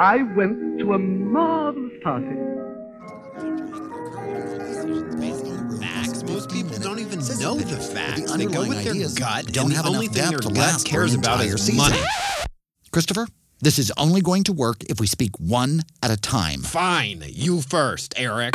I went to a marvelous party. Facts. Most people don't even know that the the facts. They go with their gut, don't have the only enough thing depth their to gut last for cares about entire is season. money. Christopher, this is only going to work if we speak one at a time. Fine, you first, Eric.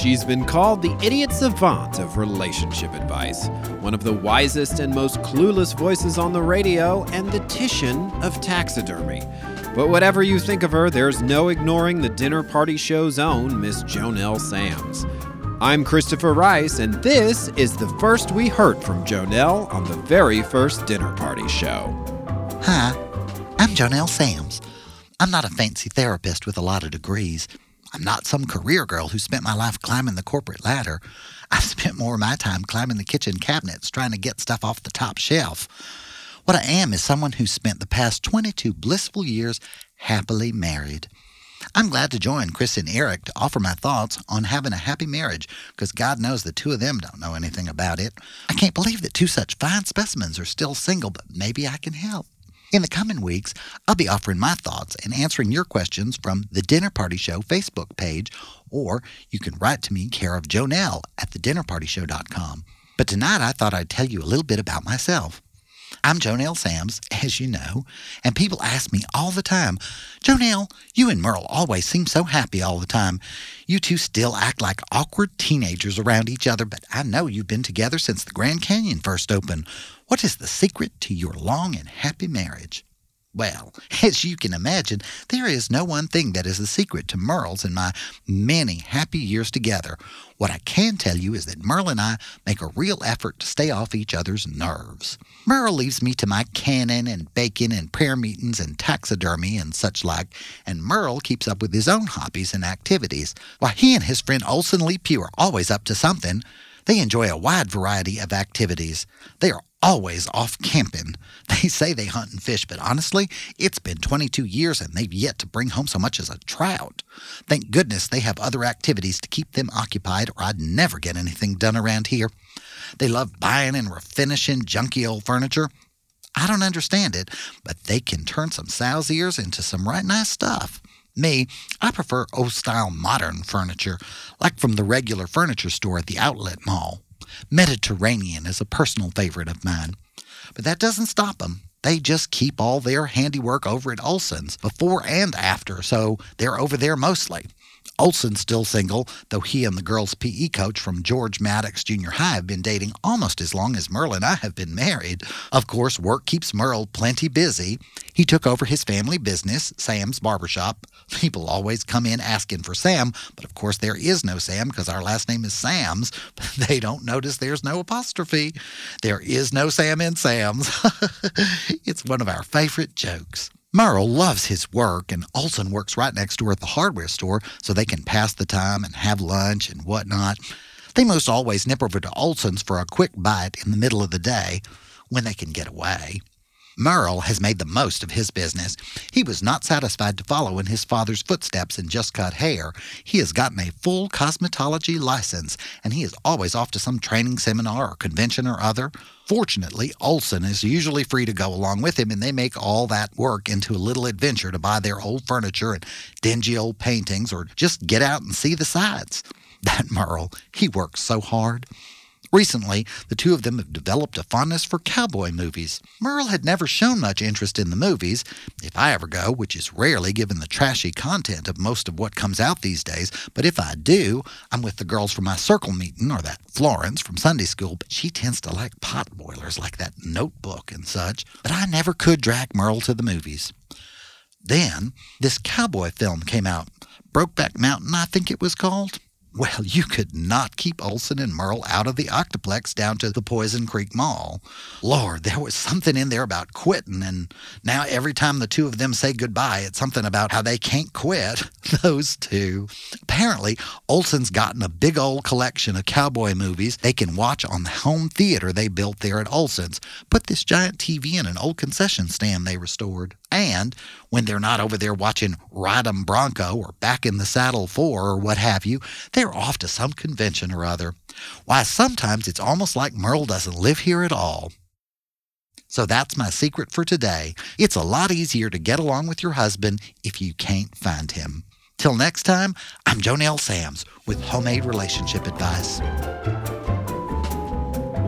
She's been called the idiot savant of relationship advice, one of the wisest and most clueless voices on the radio, and the Titian of taxidermy. But whatever you think of her, there's no ignoring the dinner party show's own Miss JoNell Samms. I'm Christopher Rice, and this is the first we heard from JoNell on the very first dinner party show. Hi, I'm JoNell Samms. I'm not a fancy therapist with a lot of degrees. I'm not some career girl who spent my life climbing the corporate ladder. I've spent more of my time climbing the kitchen cabinets trying to get stuff off the top shelf. What I am is someone who spent the past 22 blissful years happily married. I'm glad to join Chris and Eric to offer my thoughts on having a happy marriage because God knows the two of them don't know anything about it. I can't believe that two such fine specimens are still single, but maybe I can help. In the coming weeks, I'll be offering my thoughts and answering your questions from the Dinner Party Show Facebook page, or you can write to me care of JoNell at thedinnerpartyshow.com. But tonight I thought I'd tell you a little bit about myself. I'm JoNell Samms, as you know, and people ask me all the time, JoNell, you and Merle always seem so happy all the time. You two still act like awkward teenagers around each other, but I know you've been together since the Grand Canyon first opened. What is the secret to your long and happy marriage? Well, as you can imagine, there is no one thing that is a secret to Merle's and my many happy years together. What I can tell you is that Merle and I make a real effort to stay off each other's nerves. Merle leaves me to my cannon and bacon and prayer meetings and taxidermy and such like, and Merle keeps up with his own hobbies and activities. While he and his friend Olson Lee Pugh are always up to something, they enjoy a wide variety of activities. They are always off camping. They say they hunt and fish, but honestly, it's been 22 years and they've yet to bring home so much as a trout. Thank goodness they have other activities to keep them occupied, or I'd never get anything done around here. They love buying and refinishing junky old furniture. I don't understand it, but they can turn some sow's ears into some right nice stuff. Me, I prefer old style modern furniture, like from the regular furniture store at the outlet mall. Mediterranean is a personal favorite of mine. But that doesn't stop them. They just keep all their handiwork over at Olson's before and after, so they're over there mostly. Olson's still single, though he and the girls' PE coach from George Maddox Junior High have been dating almost as long as Merle and I have been married. Of course, work keeps Merle plenty busy. He took over his family business, Samms Barbershop. People always come in asking for Sam, but of course there is no Sam because our last name is Samms. They don't notice there's no apostrophe. There is no Sam in Samms. it's one of our favorite jokes. Merle loves his work, and Olson works right next door at the hardware store so they can pass the time and have lunch and whatnot. They most always nip over to Olson's for a quick bite in the middle of the day when they can get away. Merle has made the most of his business. He was not satisfied to follow in his father's footsteps and just cut hair. He has gotten a full cosmetology license, and he is always off to some training seminar or convention or other. Fortunately, Olson is usually free to go along with him, and they make all that work into a little adventure to buy their old furniture and dingy old paintings or just get out and see the sights. That Merle, he works so hard. Recently, the two of them have developed a fondness for cowboy movies. Merle had never shown much interest in the movies. If I ever go, which is rarely given the trashy content of most of what comes out these days, but if I do, I'm with the girls from my circle meeting or that Florence from Sunday school, but she tends to like pot boilers like that notebook and such. But I never could drag Merle to the movies. Then, this cowboy film came out. Brokeback Mountain, I think it was called. Well, you could not keep Olson and Merle out of the Octoplex down to the Poison Creek Mall. Lord, there was something in there about quitting, and now every time the two of them say goodbye, it's something about how they can't quit. Those two. Apparently, Olson's gotten a big old collection of cowboy movies they can watch on the home theater they built there at Olson's. Put this giant TV in an old concession stand they restored. And when they're not over there watching Ride 'em Bronco or Back in the Saddle 4 or what have you, they're off to some convention or other. Why, sometimes it's almost like Merle doesn't live here at all. So that's my secret for today. It's a lot easier to get along with your husband if you can't find him. Till next time, I'm JoNell Samms with Homemade Relationship Advice.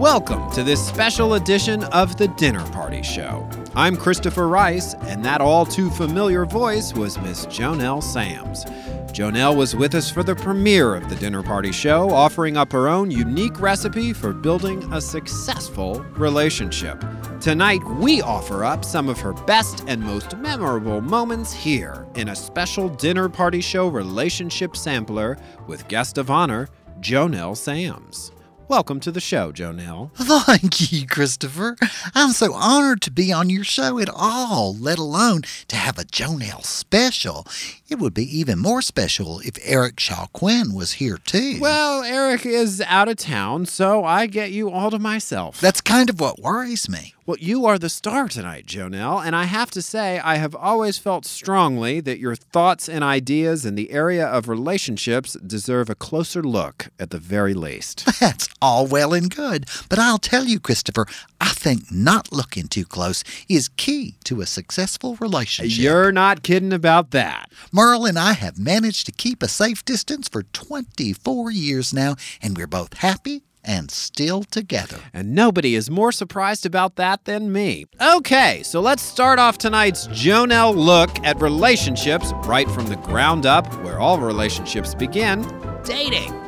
Welcome to this special edition of the Dinner Party Show. I'm Christopher Rice, and that all too familiar voice was Miss JoNell Samms. JoNell was with us for the premiere of the Dinner Party Show, offering up her own unique recipe for building a successful relationship. Tonight, we offer up some of her best and most memorable moments here in a special Dinner Party Show relationship sampler with guest of honor, JoNell Samms. Welcome to the show, JoNell. Thank you, Christopher. I'm so honored to be on your show at all, let alone to have a JoNell special. It would be even more special if Eric Shaw Quinn was here too. Well, Eric is out of town, so I get you all to myself. That's kind of what worries me. Well, you are the star tonight, JoNell, and I have to say, I have always felt strongly that your thoughts and ideas in the area of relationships deserve a closer look at the very least. That's all well and good, but I'll tell you, Christopher, I think not looking too close is key to a successful relationship. You're not kidding about that. Merle and I have managed to keep a safe distance for 24 years now, and we're both happy and still together. And nobody is more surprised about that than me. Okay, so let's start off tonight's JoNell look at relationships right from the ground up, where all relationships begin dating.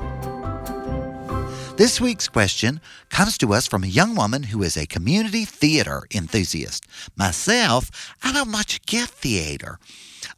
This week's question comes to us from a young woman who is a community theater enthusiast. Myself, I don't much get theater.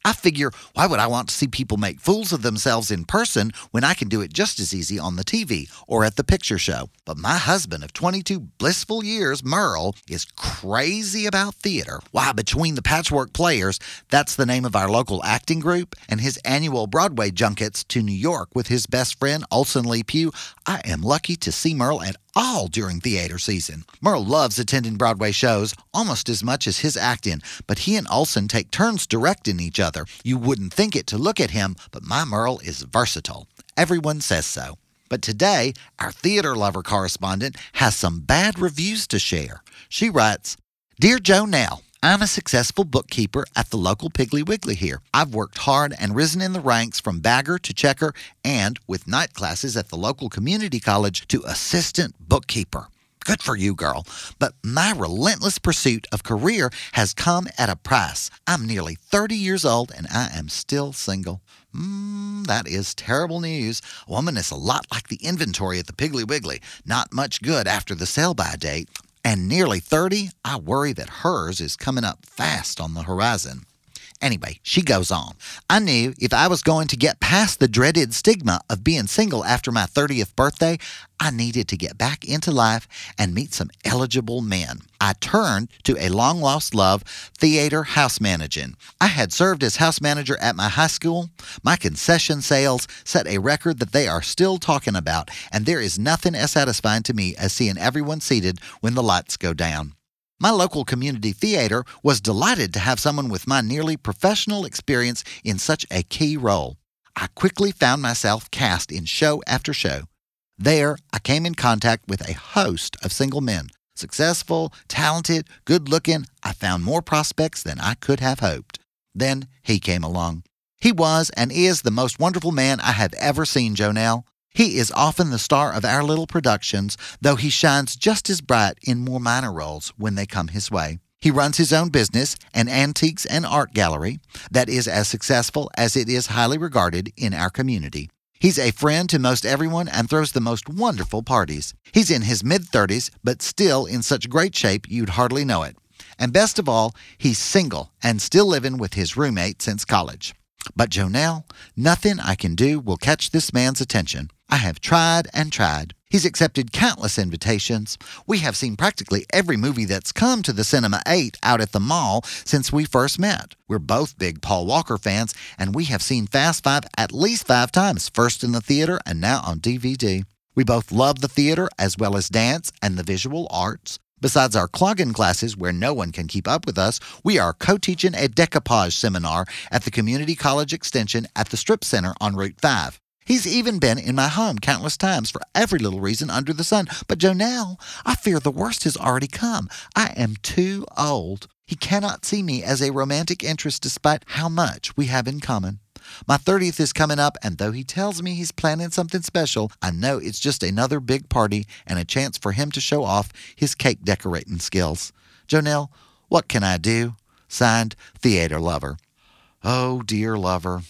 I figure, why would I want to see people make fools of themselves in person when I can do it just as easy on the TV or at the picture show? But my husband of 22 blissful years, Merle, is crazy about theater. Why, between the Patchwork Players, that's the name of our local acting group, and his annual Broadway junkets to New York with his best friend, Olson Lee Pugh, I am lucky to see Merle at all during theater season. Merle loves attending Broadway shows almost as much as his acting, but he and Olson take turns directing each other. You wouldn't think it to look at him, but my Merle is versatile. Everyone says so. But today, our theater lover correspondent has some bad reviews to share. She writes, Dear JoNell, I'm a successful bookkeeper at the local Piggly Wiggly here. I've worked hard and risen in the ranks from bagger to checker and, with night classes at the local community college, to assistant bookkeeper. Good for you, girl. But my relentless pursuit of career has come at a price. I'm nearly 30 years old and I am still single. Mmm, that is terrible news. A woman is a lot like the inventory at the Piggly Wiggly. Not much good after the sell by date. And nearly 30, I worry that hers is coming up fast on the horizon. Anyway, she goes on. I knew if I was going to get past the dreaded stigma of being single after my 30th birthday, I needed to get back into life and meet some eligible men. I turned to a long lost love, theater house managing. I had served as house manager at my high school. My concession sales set a record that they are still talking about, and there is nothing as satisfying to me as seeing everyone seated when the lights go down. My local community theater was delighted to have someone with my nearly professional experience in such a key role. I quickly found myself cast in show after show. There, I came in contact with a host of single men. Successful, talented, good looking, I found more prospects than I could have hoped. Then he came along. He was and is the most wonderful man I have ever seen, JoNell. He is often the star of our little productions, though he shines just as bright in more minor roles when they come his way. He runs his own business, an antiques and art gallery, that is as successful as it is highly regarded in our community. He's a friend to most everyone and throws the most wonderful parties. He's in his mid 30s, but still in such great shape you'd hardly know it. And best of all, he's single and still living with his roommate since college. But JoNell, nothing I can do will catch this man's attention. I have tried and tried. He's accepted countless invitations. We have seen practically every movie that's come to the Cinema 8 out at the mall since we first met. We're both big Paul Walker fans, and we have seen Fast Five at least five times, first in the theater and now on DVD. We both love the theater as well as dance and the visual arts. Besides our clogging classes where no one can keep up with us, we are co teaching a decoupage seminar at the Community College Extension at the Strip Center on Route 5. He's even been in my home countless times for every little reason under the sun. But JoNell, I fear the worst has already come. I am too old. He cannot see me as a romantic interest despite how much we have in common. My 30th is coming up, and though he tells me he's planning something special, I know it's just another big party and a chance for him to show off his cake decorating skills. JoNell, what can I do? Signed, Theater Lover. Oh, dear lover.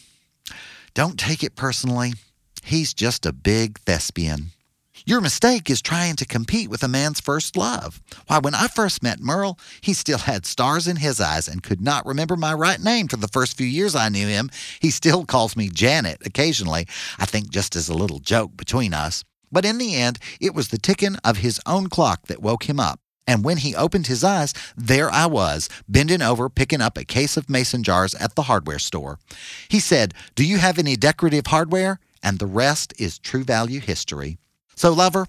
Don't take it personally. He's just a big thespian. Your mistake is trying to compete with a man's first love. Why, when I first met Merle, he still had stars in his eyes and could not remember my right name for the first few years I knew him. He still calls me Janet occasionally, I think just as a little joke between us. But in the end, it was the ticking of his own clock that woke him up. And when he opened his eyes, there I was, bending over, picking up a case of mason jars at the hardware store. He said, Do you have any decorative hardware? And the rest is true value history. So, lover,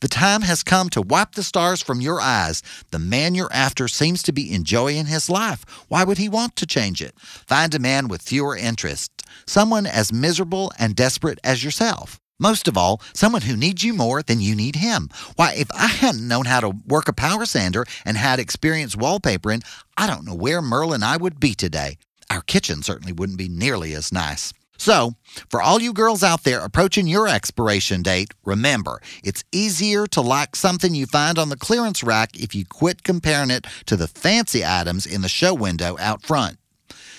the time has come to wipe the stars from your eyes. The man you're after seems to be enjoying his life. Why would he want to change it? Find a man with fewer interests, someone as miserable and desperate as yourself. Most of all, someone who needs you more than you need him. Why, if I hadn't known how to work a power sander and had experience wallpapering, I don't know where Merle and I would be today. Our kitchen certainly wouldn't be nearly as nice. So, for all you girls out there approaching your expiration date, remember, it's easier to like something you find on the clearance rack if you quit comparing it to the fancy items in the show window out front.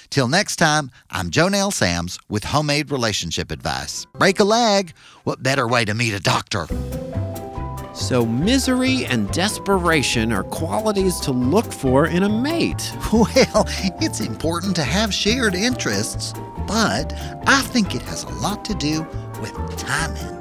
Till next time, I'm JoNell Samms with Homemade Relationship Advice. Break a leg? What better way to meet a doctor? So, misery and desperation are qualities to look for in a mate. Well, it's important to have shared interests, but I think it has a lot to do with timing.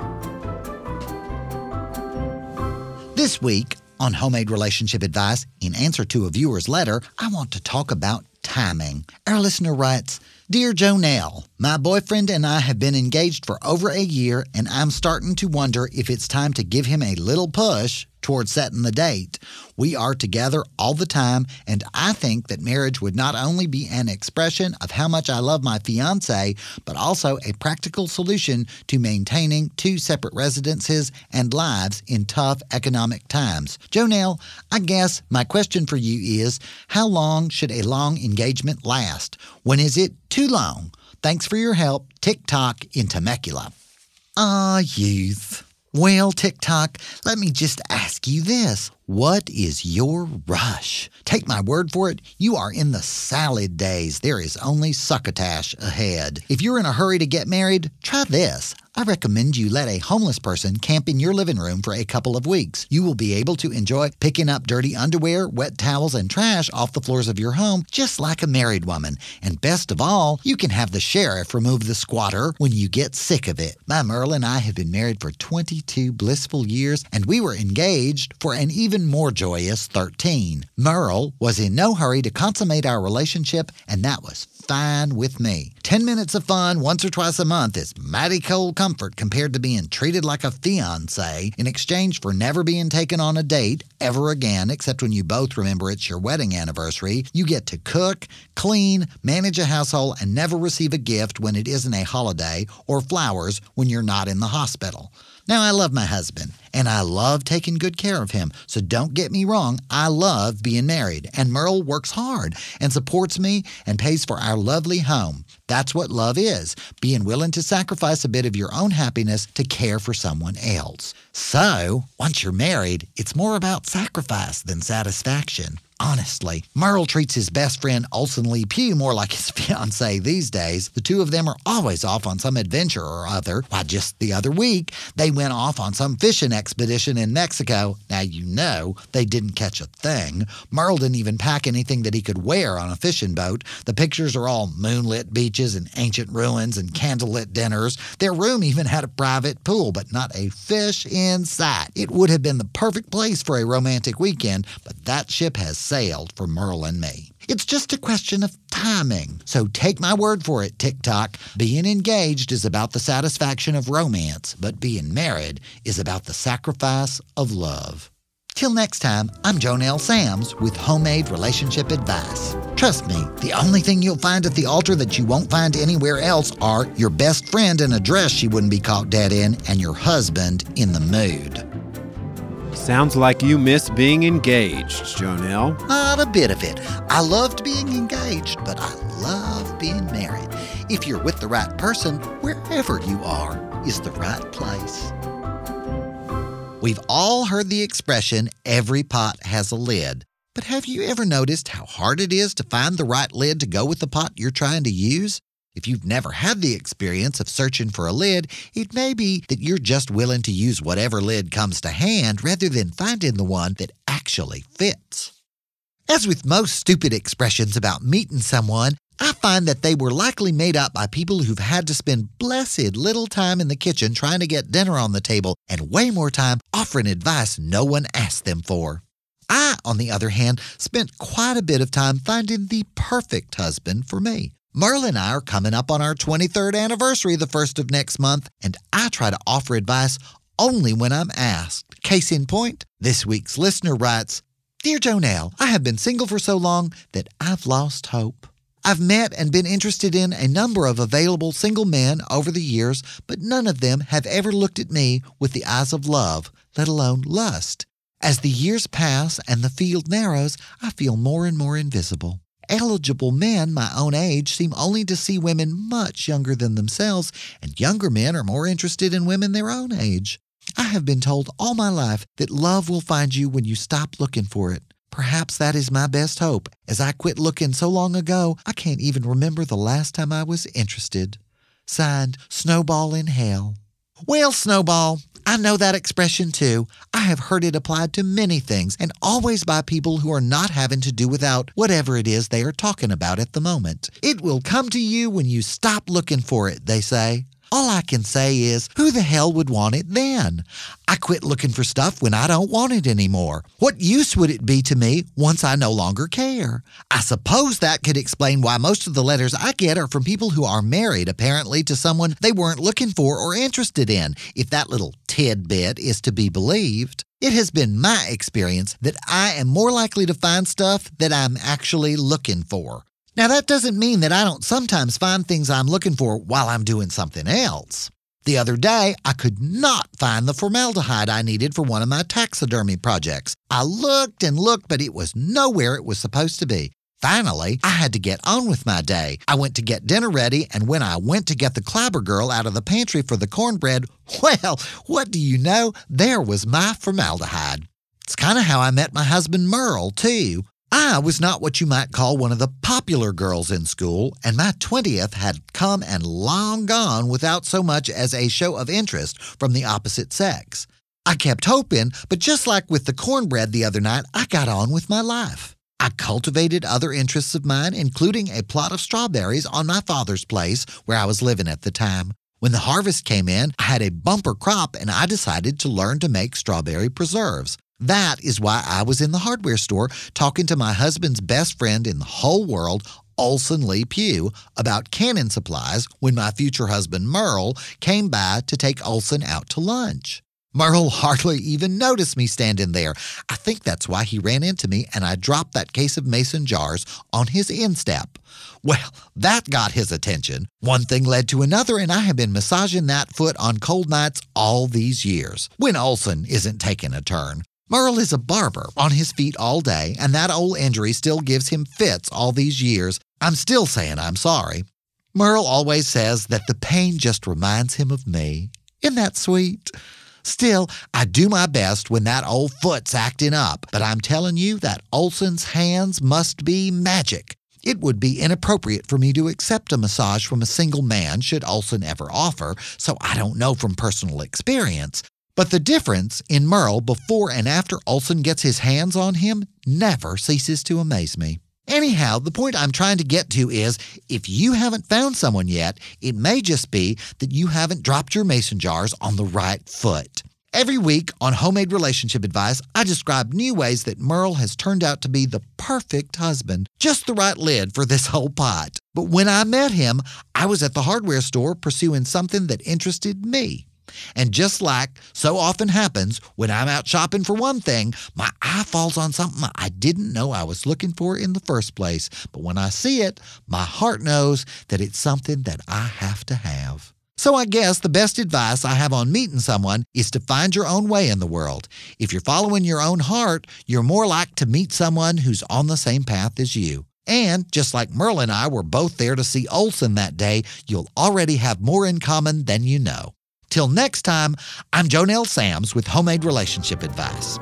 This week on Homemade Relationship Advice, in answer to a viewer's letter, I want to talk about timing. Our listener writes Dear JoNell, my boyfriend and I have been engaged for over a year, and I'm starting to wonder if it's time to give him a little push toward setting the date. We are together all the time, and I think that marriage would not only be an expression of how much I love my fiance, but also a practical solution to maintaining two separate residences and lives in tough economic times. JoNell, I guess my question for you is how long should a long engagement last? When is it too long? Thanks for your help, TikTok in Temecula. Ah, youth. Well, TikTok, let me just ask you this. What is your rush? Take my word for it, you are in the salad days. There is only succotash ahead. If you're in a hurry to get married, try this. I recommend you let a homeless person camp in your living room for a couple of weeks. You will be able to enjoy picking up dirty underwear, wet towels, and trash off the floors of your home just like a married woman. And best of all, you can have the sheriff remove the squatter when you get sick of it. My Merle and I have been married for 22 blissful years, and we were engaged for an even more joyous 13. Merle was in no hurry to consummate our relationship, and that was fine with me. 10 minutes of fun once or twice a month is mighty cold comfort compared to being treated like a fiance in exchange for never being taken on a date ever again, except when you both remember it's your wedding anniversary. You get to cook, clean, manage a household, and never receive a gift when it isn't a holiday or flowers when you're not in the hospital. Now, I love my husband and I love taking good care of him. So don't get me wrong, I love being married. And Merle works hard and supports me and pays for our lovely home. That's what love is being willing to sacrifice a bit of your own happiness to care for someone else. So, once you're married, it's more about sacrifice than satisfaction. Honestly, Merle treats his best friend Olson Lee Pugh more like his fiancee these days. The two of them are always off on some adventure or other. Why, just the other week, they went off on some fishing expedition in Mexico. Now, you know, they didn't catch a thing. Merle didn't even pack anything that he could wear on a fishing boat. The pictures are all moonlit beaches and ancient ruins and candlelit dinners. Their room even had a private pool, but not a fish in sight. It would have been the perfect place for a romantic weekend, but that ship has sailed for Merle and me. It's just a question of timing. So take my word for it, TikTok. Being engaged is about the satisfaction of romance, but being married is about the sacrifice of love. Till next time, I'm JoNell Samms with Homemade Relationship Advice. Trust me, the only thing you'll find at the altar that you won't find anywhere else are your best friend in a dress she wouldn't be caught dead in and your husband in the mood. Sounds like you miss being engaged, JoNell. Not a bit of it. I loved being engaged, but I love being married. If you're with the right person, wherever you are is the right place. We've all heard the expression, every pot has a lid. But have you ever noticed how hard it is to find the right lid to go with the pot you're trying to use? If you've never had the experience of searching for a lid, it may be that you're just willing to use whatever lid comes to hand rather than finding the one that actually fits. As with most stupid expressions about meeting someone, I find that they were likely made up by people who've had to spend blessed little time in the kitchen trying to get dinner on the table and way more time offering advice no one asked them for. I, on the other hand, spent quite a bit of time finding the perfect husband for me. Merle and I are coming up on our 23rd anniversary the first of next month, and I try to offer advice only when I'm asked. Case in point, this week's listener writes Dear JoNell, I have been single for so long that I've lost hope. I've met and been interested in a number of available single men over the years, but none of them have ever looked at me with the eyes of love, let alone lust. As the years pass and the field narrows, I feel more and more invisible. Eligible men my own age seem only to see women much younger than themselves, and younger men are more interested in women their own age. I have been told all my life that love will find you when you stop looking for it. Perhaps that is my best hope, as I quit looking so long ago I can't even remember the last time I was interested. Signed, Snowball in Hell. Well, Snowball, I know that expression too. I have heard it applied to many things and always by people who are not having to do without whatever it is they are talking about at the moment. It will come to you when you stop looking for it, they say. All I can say is, who the hell would want it then? I quit looking for stuff when I don't want it anymore. What use would it be to me once I no longer care? I suppose that could explain why most of the letters I get are from people who are married, apparently, to someone they weren't looking for or interested in, if that little tidbit is to be believed. It has been my experience that I am more likely to find stuff that I'm actually looking for. Now, that doesn't mean that I don't sometimes find things I'm looking for while I'm doing something else. The other day, I could not find the formaldehyde I needed for one of my taxidermy projects. I looked and looked, but it was nowhere it was supposed to be. Finally, I had to get on with my day. I went to get dinner ready, and when I went to get the Clabber girl out of the pantry for the cornbread, well, what do you know? There was my formaldehyde. It's kind of how I met my husband Merle, too. I was not what you might call one of the popular girls in school, and my 20th had come and long gone without so much as a show of interest from the opposite sex. I kept hoping, but just like with the cornbread the other night, I got on with my life. I cultivated other interests of mine, including a plot of strawberries on my father's place where I was living at the time. When the harvest came in, I had a bumper crop and I decided to learn to make strawberry preserves. That is why I was in the hardware store talking to my husband's best friend in the whole world, Olson Lee Pugh, about cannon supplies when my future husband Merle came by to take Olson out to lunch. Merle hardly even noticed me standing there. I think that's why he ran into me and I dropped that case of mason jars on his instep. Well, that got his attention. One thing led to another, and I have been massaging that foot on cold nights all these years, when Olson isn't taking a turn. Merle is a barber on his feet all day, and that old injury still gives him fits all these years. I'm still saying I'm sorry. Merle always says that the pain just reminds him of me. Isn't that sweet? Still, I do my best when that old foot's acting up, but I'm telling you that Olson's hands must be magic. It would be inappropriate for me to accept a massage from a single man should Olson ever offer, so I don't know from personal experience. But the difference in Merle before and after Olson gets his hands on him never ceases to amaze me. Anyhow, the point I'm trying to get to is if you haven't found someone yet, it may just be that you haven't dropped your mason jars on the right foot. Every week on Homemade Relationship Advice, I describe new ways that Merle has turned out to be the perfect husband, just the right lid for this whole pot. But when I met him, I was at the hardware store pursuing something that interested me. And just like so often happens when I'm out shopping for one thing, my eye falls on something I didn't know I was looking for in the first place. But when I see it, my heart knows that it's something that I have to have. So I guess the best advice I have on meeting someone is to find your own way in the world. If you're following your own heart, you're more like to meet someone who's on the same path as you. And just like Merle and I were both there to see Olson that day, you'll already have more in common than you know. Till next time, I'm JoNell Samms with Homemade Relationship Advice.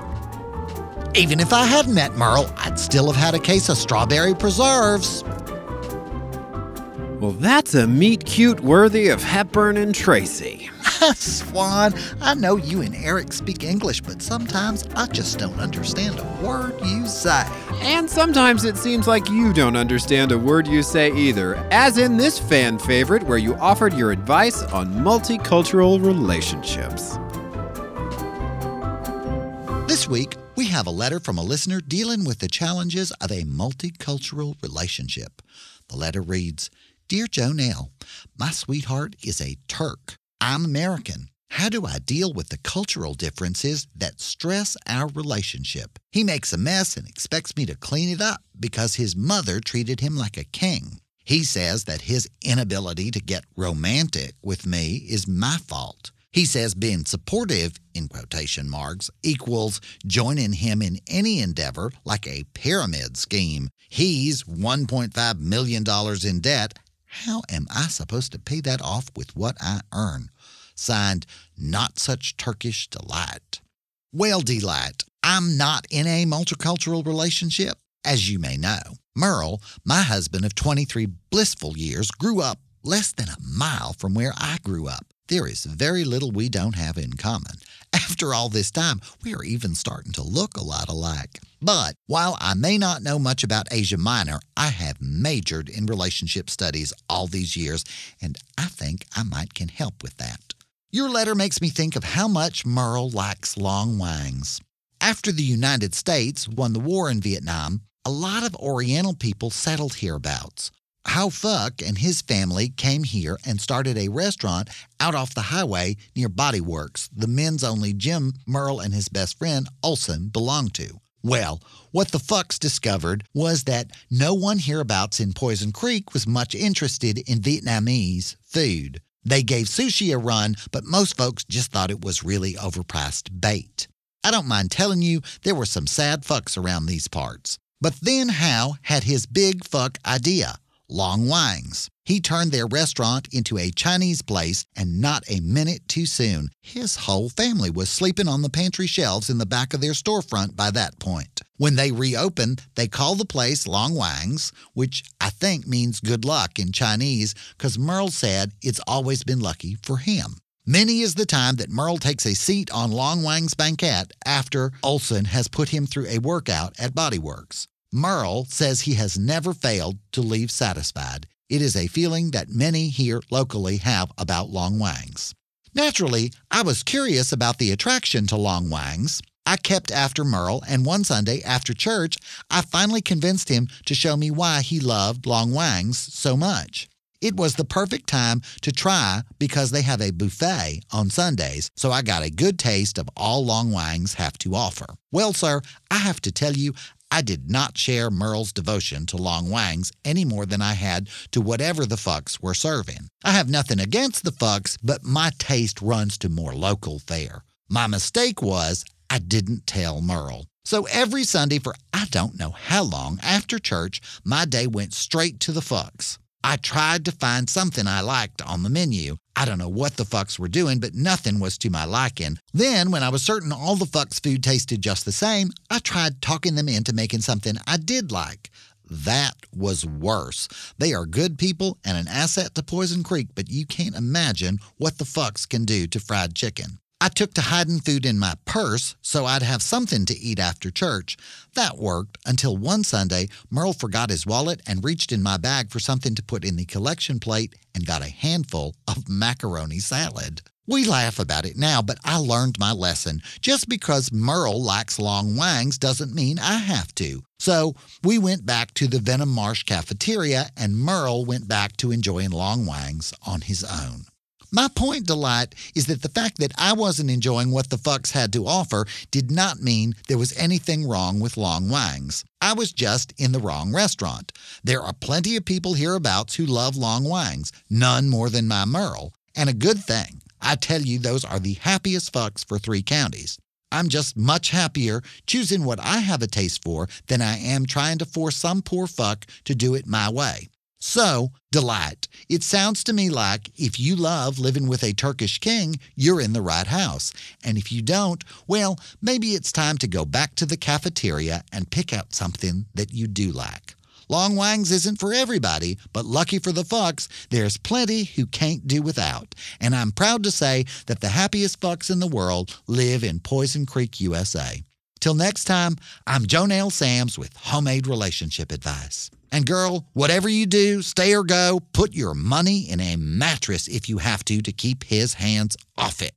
Even if I hadn't met Merle, I'd still have had a case of strawberry preserves. Well, that's a meet cute worthy of Hepburn and Tracy. Swan, I know you and Eric speak English, but sometimes I just don't understand a word you say. And sometimes it seems like you don't understand a word you say either, as in this fan favorite where you offered your advice on multicultural relationships. This week, we have a letter from a listener dealing with the challenges of a multicultural relationship. The letter reads Dear JoNell, my sweetheart is a Turk. I'm American. How do I deal with the cultural differences that stress our relationship? He makes a mess and expects me to clean it up because his mother treated him like a king. He says that his inability to get romantic with me is my fault. He says being supportive, in quotation marks, equals joining him in any endeavor like a pyramid scheme. He's $1.5 million in debt. How am I supposed to pay that off with what I earn? Signed, Not Such Turkish Delight. Well, Delight, I'm not in a multicultural relationship, as you may know. Merle, my husband of 23 blissful years, grew up less than a mile from where I grew up. There is very little we don't have in common. After all this time, we are even starting to look a lot alike. But while I may not know much about Asia Minor, I have majored in relationship studies all these years, and I think I might can help with that. Your letter makes me think of how much Merle likes long wangs. After the United States won the war in Vietnam, a lot of Oriental people settled hereabouts. How Fuck and his family came here and started a restaurant out off the highway near Body Works, the men's only gym Merle and his best friend Olson belonged to. Well, what the fucks discovered was that no one hereabouts in Poison Creek was much interested in Vietnamese food. They gave sushi a run, but most folks just thought it was really overpriced bait. I don't mind telling you, there were some sad fucks around these parts. But then Howe had his big fuck idea. Long Wangs. He turned their restaurant into a Chinese place, and not a minute too soon. His whole family was sleeping on the pantry shelves in the back of their storefront by that point. When they reopen, they call the place Long Wang's, which I think means good luck in Chinese, because Merle said it's always been lucky for him. Many is the time that Merle takes a seat on Long Wang's banquette after Olson has put him through a workout at Bodyworks. Merle says he has never failed to leave satisfied. It is a feeling that many here locally have about Long Wang's. Naturally, I was curious about the attraction to Long Wang's. I kept after Merle, and one Sunday after church, I finally convinced him to show me why he loved Long Wang's so much. It was the perfect time to try because they have a buffet on Sundays, so I got a good taste of all Long Wang's have to offer. Well, sir, I have to tell you, I did not share Merle's devotion to Long Wang's any more than I had to whatever the fucks were serving. I have nothing against the fucks, but my taste runs to more local fare. My mistake was I didn't tell Merle. So every Sunday for I don't know how long after church, my day went straight to the fucks. I tried to find something I liked on the menu. I don't know what the fucks were doing, but nothing was to my liking. Then, when I was certain all the fucks food tasted just the same, I tried talking them into making something I did like. That was worse. They are good people and an asset to Poison Creek, but you can't imagine what the fucks can do to fried chicken. I took to hiding food in my purse so I'd have something to eat after church. That worked until one Sunday, Merle forgot his wallet and reached in my bag for something to put in the collection plate and got a handful of macaroni salad. We laugh about it now, but I learned my lesson. Just because Merle likes long wangs doesn't mean I have to. So we went back to the Venom Marsh cafeteria, and Merle went back to enjoying long wangs on his own. My point, Delight, is that the fact that I wasn't enjoying what the fucks had to offer did not mean there was anything wrong with Long Wang's. I was just in the wrong restaurant. There are plenty of people hereabouts who love Long Wang's, none more than my Merle, and a good thing. I tell you, those are the happiest fucks for three counties. I'm just much happier choosing what I have a taste for than I am trying to force some poor fuck to do it my way. So, delight. It sounds to me like if you love living with a Turkish king, you're in the right house. And if you don't, well, maybe it's time to go back to the cafeteria and pick out something that you do like. Long Wang's isn't for everybody, but lucky for the fucks, there's plenty who can't do without. And I'm proud to say that the happiest fucks in the world live in Poison Creek, USA. Till next time, I'm JoNell Samms with Homemade Relationship Advice. And girl, whatever you do, stay or go, put your money in a mattress if you have to to keep his hands off it.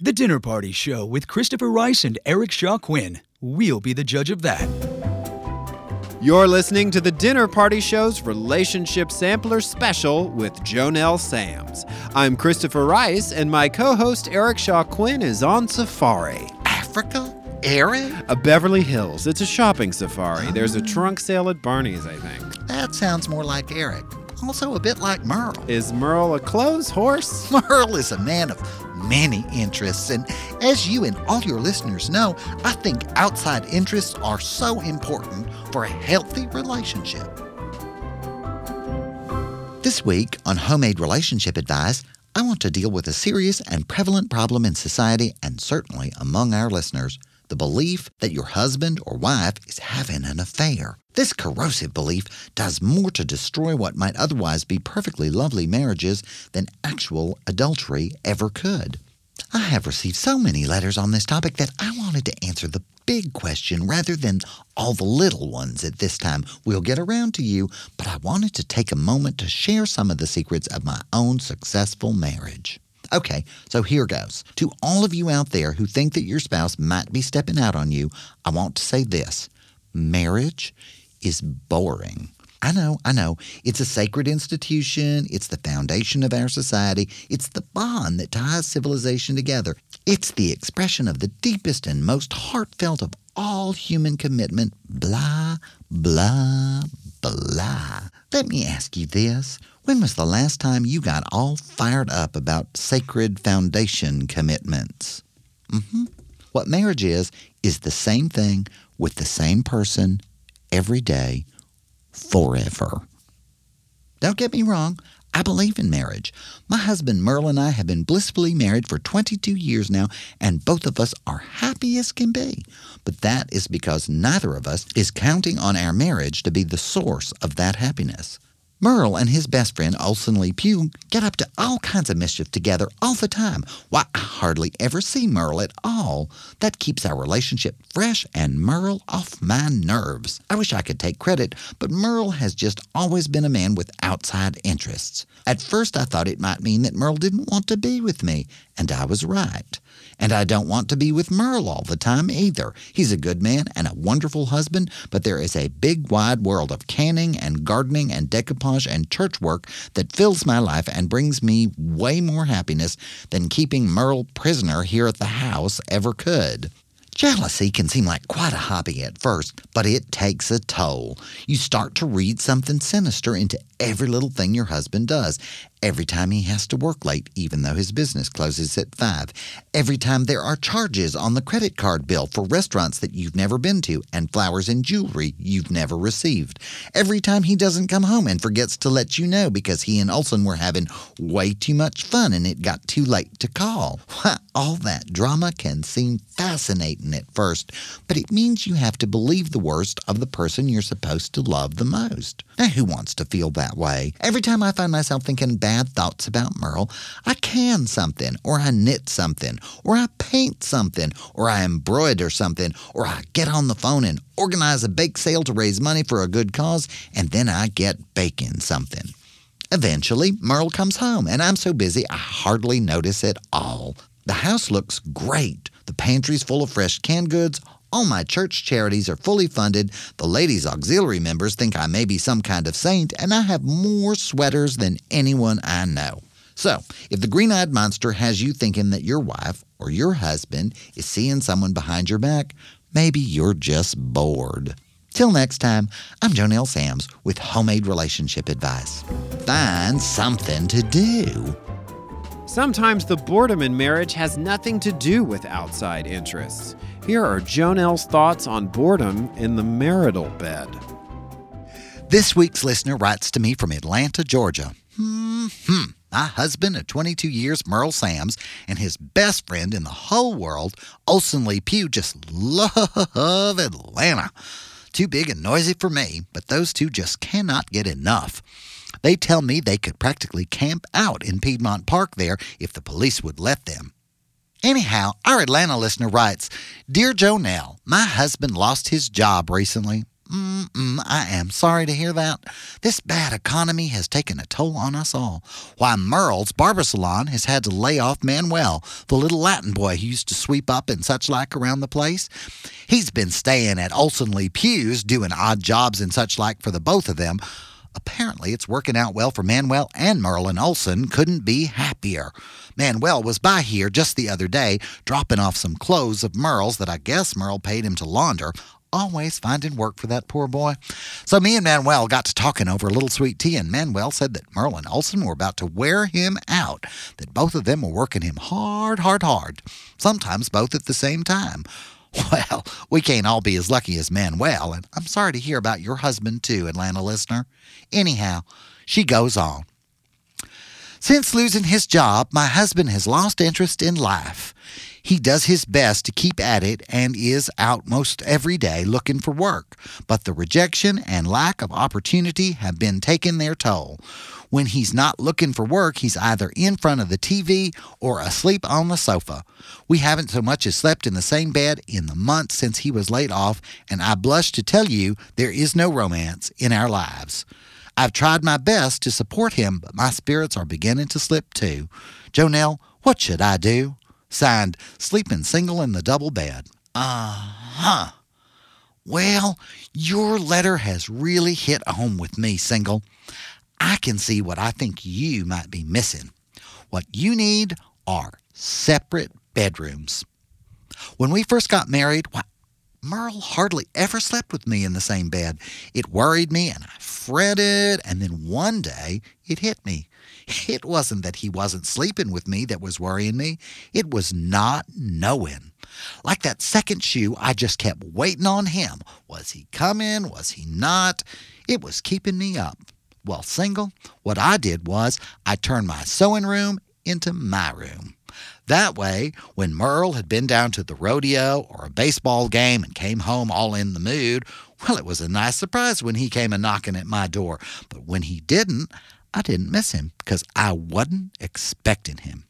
The Dinner Party Show with Christopher Rice and Eric Shaw Quinn. We'll be the judge of that. You're listening to the Dinner Party Show's Relationship Sampler Special with JoNell Samms. I'm Christopher Rice, and my co host Eric Shaw Quinn is on safari. Africa? Eric? A Beverly Hills. It's a shopping safari. There's a trunk sale at Barney's, I think. That sounds more like Eric. Also a bit like Merle. Is Merle a clothes horse? Merle is a man of many interests, and as you and all your listeners know, I think outside interests are so important for a healthy relationship. This week on Homemade Relationship Advice, I want to deal with a serious and prevalent problem in society and certainly among our listeners the belief that your husband or wife is having an affair. This corrosive belief does more to destroy what might otherwise be perfectly lovely marriages than actual adultery ever could. I have received so many letters on this topic that I wanted to answer the big question rather than all the little ones at this time. We'll get around to you, but I wanted to take a moment to share some of the secrets of my own successful marriage. Okay, so here goes. To all of you out there who think that your spouse might be stepping out on you, I want to say this marriage is boring. I know, I know. It's a sacred institution. It's the foundation of our society. It's the bond that ties civilization together. It's the expression of the deepest and most heartfelt of all human commitment. Blah, blah, blah. Let me ask you this. When was the last time you got all fired up about sacred foundation commitments? Mm-hmm. What marriage is, is the same thing with the same person every day, forever. Don't get me wrong, I believe in marriage. My husband Merle and I have been blissfully married for 22 years now, and both of us are happy as can be. But that is because neither of us is counting on our marriage to be the source of that happiness. Merle and his best friend Olson Lee Pugh get up to all kinds of mischief together all the time. Why, I hardly ever see Merle at all. That keeps our relationship fresh and Merle off my nerves. I wish I could take credit, but Merle has just always been a man with outside interests. At first, I thought it might mean that Merle didn't want to be with me, and I was right. And I don't want to be with Merle all the time either. He's a good man and a wonderful husband, but there is a big wide world of canning and gardening and decoupage and church work that fills my life and brings me way more happiness than keeping Merle prisoner here at the house ever could. Jealousy can seem like quite a hobby at first, but it takes a toll. You start to read something sinister into every little thing your husband does. Every time he has to work late, even though his business closes at 5. Every time there are charges on the credit card bill for restaurants that you've never been to and flowers and jewelry you've never received. Every time he doesn't come home and forgets to let you know because he and Olson were having way too much fun and it got too late to call. All that drama can seem fascinating at first, but it means you have to believe the worst of the person you're supposed to love the most. Now, who wants to feel that way? Every time I find myself thinking bad thoughts about Merle, I can something, or I knit something, or I paint something, or I embroider something, or I get on the phone and organize a bake sale to raise money for a good cause, and then I get baking something. Eventually, Merle comes home, and I'm so busy I hardly notice it all. The house looks great. The pantry's full of fresh canned goods. All my church charities are fully funded. The ladies' auxiliary members think I may be some kind of saint, and I have more sweaters than anyone I know. So, if the green eyed monster has you thinking that your wife or your husband is seeing someone behind your back, maybe you're just bored. Till next time, I'm JoNell Samms with Homemade Relationship Advice. Find something to do. Sometimes the boredom in marriage has nothing to do with outside interests. Here are JoNell's thoughts on boredom in the marital bed. This week's listener writes to me from Atlanta, Georgia. Hmm. My husband of 22 years, Merle Samms, and his best friend in the whole world, Olson Lee Pugh, just love Atlanta. Too big and noisy for me, but those two just cannot get enough. They tell me they could practically camp out in Piedmont Park there if the police would let them. Anyhow, our Atlanta listener writes Dear JoNell, my husband lost his job recently. Mm-mm, I am sorry to hear that. This bad economy has taken a toll on us all. Why, Merle's barber salon has had to lay off Manuel, the little Latin boy who used to sweep up and such like around the place. He's been staying at Olson Lee Pugh's doing odd jobs and such like for the both of them. Apparently, it's working out well for Manuel and Merlin Olson couldn't be happier. Manuel was by here just the other day, dropping off some clothes of Merle's that I guess Merle paid him to launder. Always finding work for that poor boy. So me and Manuel got to talking over a little sweet tea, and Manuel said that Merlin Olson were about to wear him out, that both of them were working him hard, hard, hard, sometimes both at the same time. Well, we can't all be as lucky as Manuel, and I'm sorry to hear about your husband too, Atlanta listener. Anyhow, she goes on. Since losing his job, my husband has lost interest in life. He does his best to keep at it and is out most every day looking for work, but the rejection and lack of opportunity have been taking their toll. When he's not looking for work, he's either in front of the TV or asleep on the sofa. We haven't so much as slept in the same bed in the months since he was laid off, and I blush to tell you there is no romance in our lives. I've tried my best to support him, but my spirits are beginning to slip too. JoNell, what should I do? Signed, Sleeping Single in the Double Bed. Uh huh. Well, your letter has really hit home with me, Single. I can see what I think you might be missing. What you need are separate bedrooms. When we first got married, why, Merle hardly ever slept with me in the same bed. It worried me and I fretted, and then one day it hit me. It wasn't that he wasn't sleeping with me that was worrying me, it was not knowing. Like that second shoe, I just kept waiting on him. Was he coming? Was he not? It was keeping me up. Well, single, what I did was I turned my sewing room into my room. That way, when Merle had been down to the rodeo or a baseball game and came home all in the mood, well, it was a nice surprise when he came a knocking at my door. But when he didn't, I didn't miss him because I wasn't expecting him.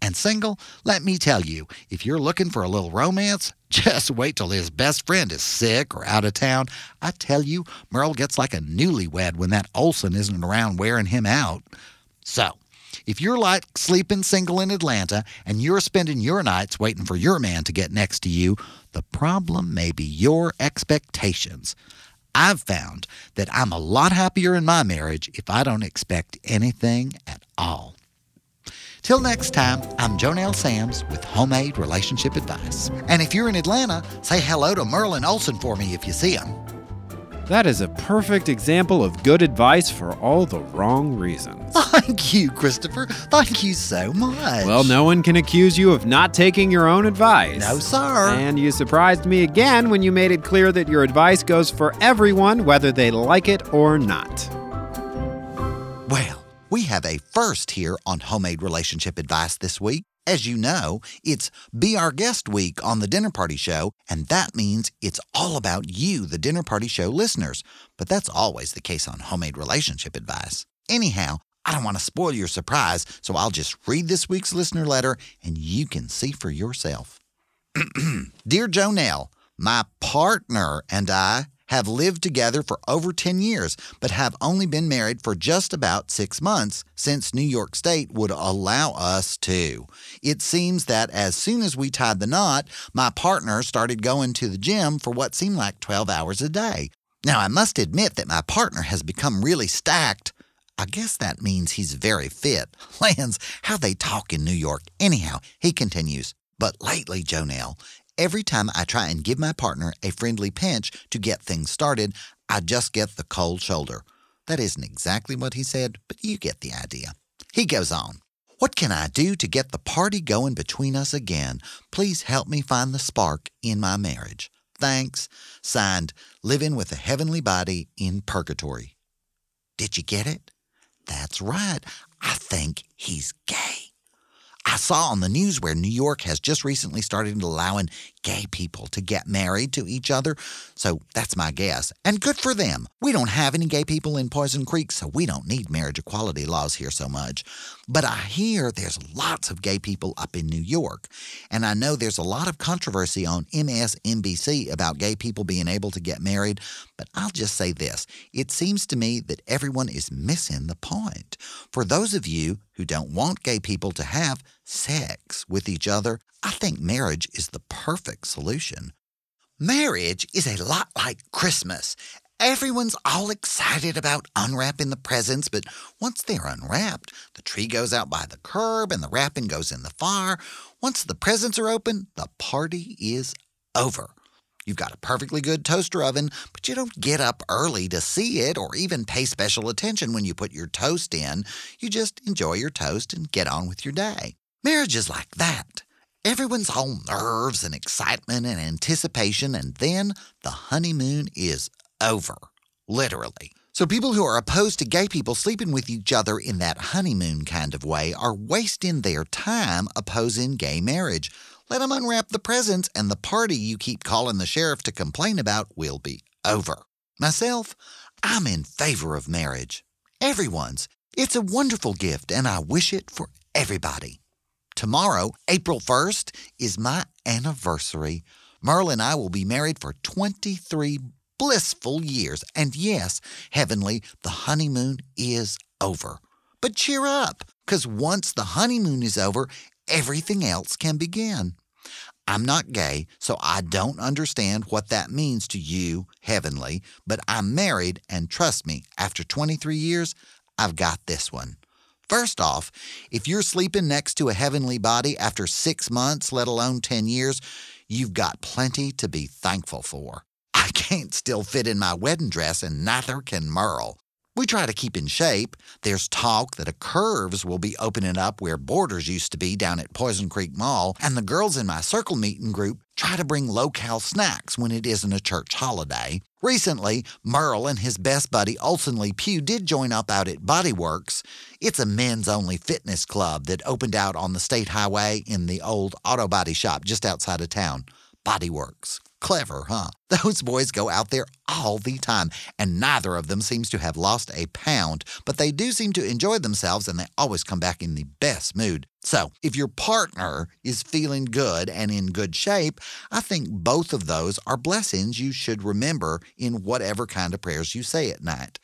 And single, let me tell you, if you're looking for a little romance, just wait till his best friend is sick or out of town. I tell you, Merle gets like a newlywed when that Olson isn't around wearing him out. So, if you're like sleeping single in Atlanta and you're spending your nights waiting for your man to get next to you, the problem may be your expectations. I've found that I'm a lot happier in my marriage if I don't expect anything at all. Till next time, I'm JoNell Samms with Homemade Relationship Advice. And if you're in Atlanta, say hello to Merlin Olson for me if you see him. That is a perfect example of good advice for all the wrong reasons. Thank you, Christopher. Thank you so much. Well, no one can accuse you of not taking your own advice. No, sir. And you surprised me again when you made it clear that your advice goes for everyone, whether they like it or not. Well, we have a first here on Homemade Relationship Advice this week. As you know, it's Be Our Guest Week on the Dinner Party Show, and that means it's all about you, the Dinner Party Show listeners. But that's always the case on Homemade Relationship Advice. Anyhow, I don't want to spoil your surprise, so I'll just read this week's listener letter and you can see for yourself. Dear Jonelle, my partner and I have lived together for over 10 years, but have only been married for just about six months since New York State would allow us to. It seems that as soon as we tied the knot, my partner started going to the gym for what seemed like 12 hours a day. Now, I must admit that my partner has become really stacked. I guess that means he's very fit. Lands, how they talk in New York. Anyhow, he continues. But lately, JoNell, Every time I try and give my partner a friendly pinch to get things started, I just get the cold shoulder. That isn't exactly what he said, but you get the idea. He goes on. What can I do to get the party going between us again? Please help me find the spark in my marriage. Thanks. Signed, Living with a Heavenly Body in Purgatory. Did you get it? That's right. I think he's gay. I saw on the news where New York has just recently started allowing gay people to get married to each other. So that's my guess. And good for them. We don't have any gay people in Poison Creek, so we don't need marriage equality laws here so much. But I hear there's lots of gay people up in New York. And I know there's a lot of controversy on MSNBC about gay people being able to get married. But I'll just say this it seems to me that everyone is missing the point. For those of you who don't want gay people to have sex with each other, I think marriage is the perfect solution. Marriage is a lot like Christmas. Everyone's all excited about unwrapping the presents, but once they're unwrapped, the tree goes out by the curb and the wrapping goes in the fire. Once the presents are open, the party is over. You've got a perfectly good toaster oven, but you don't get up early to see it or even pay special attention when you put your toast in. You just enjoy your toast and get on with your day. Marriage is like that. Everyone's all nerves and excitement and anticipation, and then the honeymoon is over. Literally. So, people who are opposed to gay people sleeping with each other in that honeymoon kind of way are wasting their time opposing gay marriage. Let them unwrap the presents, and the party you keep calling the sheriff to complain about will be over. Myself, I'm in favor of marriage. Everyone's. It's a wonderful gift, and I wish it for everybody. Tomorrow, April 1st, is my anniversary. Merle and I will be married for 23 blissful years. And yes, heavenly, the honeymoon is over. But cheer up, because once the honeymoon is over, everything else can begin. I'm not gay, so I don't understand what that means to you, heavenly, but I'm married, and trust me, after 23 years, I've got this one. First off, if you're sleeping next to a heavenly body after six months, let alone 10 years, you've got plenty to be thankful for. I can't still fit in my wedding dress, and neither can Merle. We try to keep in shape. There's talk that a Curves will be opening up where Borders used to be down at Poison Creek Mall, and the girls in my circle meeting group Try to bring low-cal snacks when it isn't a church holiday. Recently, Merle and his best buddy Olson Lee Pugh did join up out at Body Works. It's a men's-only fitness club that opened out on the state highway in the old auto body shop just outside of town. Bodyworks. Clever, huh? Those boys go out there all the time, and neither of them seems to have lost a pound, but they do seem to enjoy themselves and they always come back in the best mood. So, if your partner is feeling good and in good shape, I think both of those are blessings you should remember in whatever kind of prayers you say at night.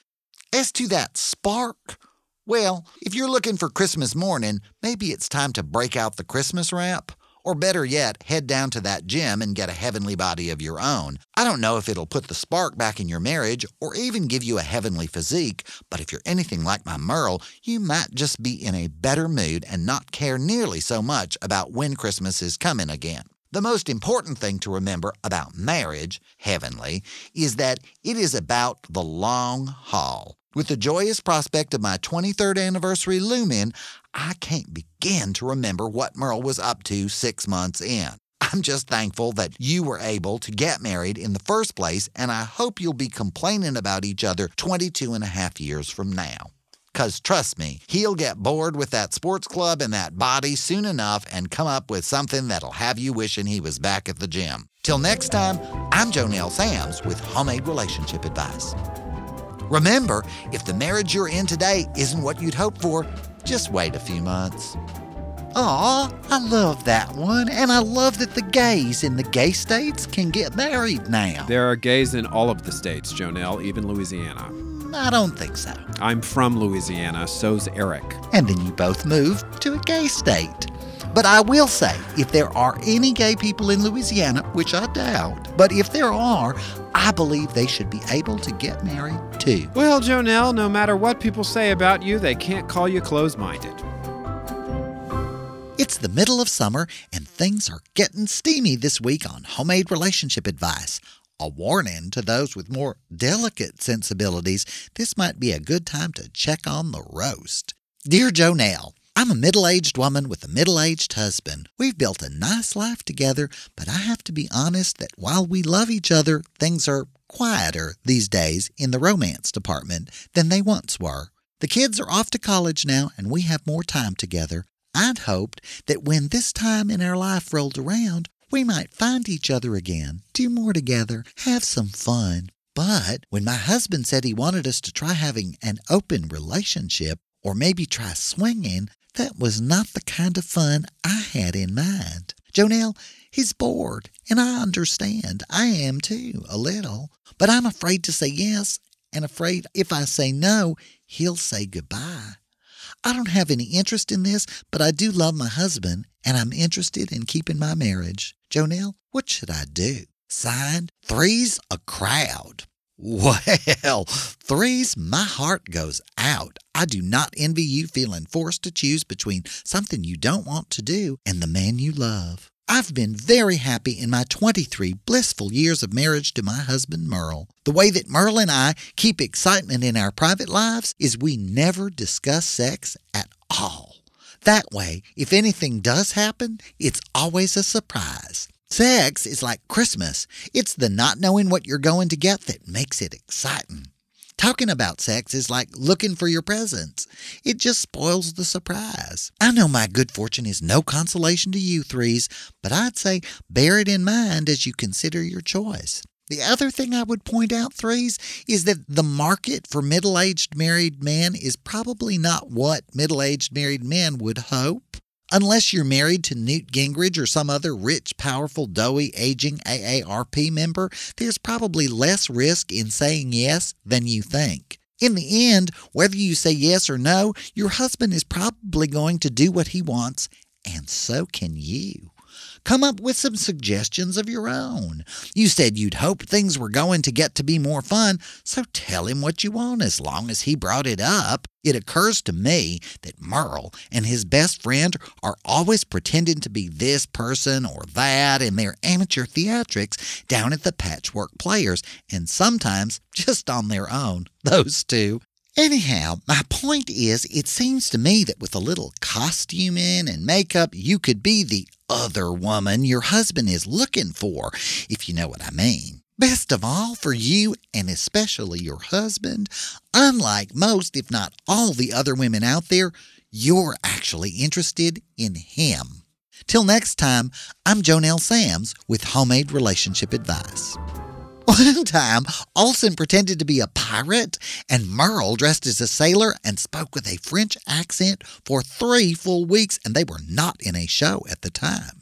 As to that spark, well, if you're looking for Christmas morning, maybe it's time to break out the Christmas wrap. Or better yet, head down to that gym and get a heavenly body of your own. I don't know if it'll put the spark back in your marriage or even give you a heavenly physique, but if you're anything like my Merle, you might just be in a better mood and not care nearly so much about when Christmas is coming again. The most important thing to remember about marriage, heavenly, is that it is about the long haul. With the joyous prospect of my 23rd anniversary looming, I can't begin to remember what Merle was up to six months in. I'm just thankful that you were able to get married in the first place, and I hope you'll be complaining about each other 22 and a half years from now. Because trust me, he'll get bored with that sports club and that body soon enough and come up with something that'll have you wishing he was back at the gym. Till next time, I'm JoNell Samms with Homemade Relationship Advice. Remember, if the marriage you're in today isn't what you'd hoped for, just wait a few months. Aw, I love that one, and I love that the gays in the gay states can get married now. There are gays in all of the states, JoNell, even Louisiana. I don't think so. I'm from Louisiana, so's Eric. And then you both moved to a gay state. But I will say, if there are any gay people in Louisiana, which I doubt, but if there are, I believe they should be able to get married too. Well, JoNell, no matter what people say about you, they can't call you close minded. It's the middle of summer, and things are getting steamy this week on Homemade Relationship Advice. A warning to those with more delicate sensibilities this might be a good time to check on the roast. Dear JoNell, I'm a middle aged woman with a middle aged husband. We've built a nice life together, but I have to be honest that while we love each other, things are quieter these days in the romance department than they once were. The kids are off to college now, and we have more time together. I'd hoped that when this time in our life rolled around, we might find each other again, do more together, have some fun. But when my husband said he wanted us to try having an open relationship, or maybe try swinging, that was not the kind of fun I had in mind. JoNell, he's bored, and I understand. I am too, a little. But I'm afraid to say yes, and afraid if I say no, he'll say goodbye. I don't have any interest in this, but I do love my husband, and I'm interested in keeping my marriage. JoNell, what should I do? Signed, Three's a crowd. Well, threes, my heart goes out. I do not envy you feeling forced to choose between something you don't want to do and the man you love. I've been very happy in my 23 blissful years of marriage to my husband Merle. The way that Merle and I keep excitement in our private lives is we never discuss sex at all. That way, if anything does happen, it's always a surprise. Sex is like Christmas. It's the not knowing what you're going to get that makes it exciting. Talking about sex is like looking for your presents. It just spoils the surprise. I know my good fortune is no consolation to you threes, but I'd say bear it in mind as you consider your choice. The other thing I would point out, threes, is that the market for middle aged married men is probably not what middle aged married men would hope. Unless you're married to Newt Gingrich or some other rich, powerful, doughy, aging AARP member, there's probably less risk in saying yes than you think. In the end, whether you say yes or no, your husband is probably going to do what he wants, and so can you. Come up with some suggestions of your own. You said you'd hoped things were going to get to be more fun, so tell him what you want as long as he brought it up. It occurs to me that Merle and his best friend are always pretending to be this person or that in their amateur theatrics down at the Patchwork Players, and sometimes just on their own, those two. Anyhow, my point is, it seems to me that with a little costuming and makeup, you could be the other woman your husband is looking for, if you know what I mean. Best of all, for you, and especially your husband, unlike most, if not all, the other women out there, you're actually interested in him. Till next time, I'm JoNell Samms with Homemade Relationship Advice. One time, Olson pretended to be a pirate, and Merle dressed as a sailor and spoke with a French accent for three full weeks, and they were not in a show at the time.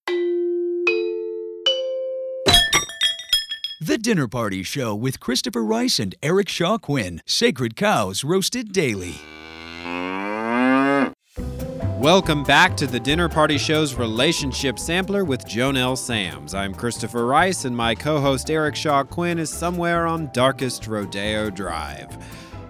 The Dinner Party Show with Christopher Rice and Eric Shaw Quinn. Sacred Cows Roasted Daily. Welcome back to the Dinner Party Show's Relationship Sampler with JoNell Samms. I'm Christopher Rice, and my co host Eric Shaw Quinn is somewhere on Darkest Rodeo Drive.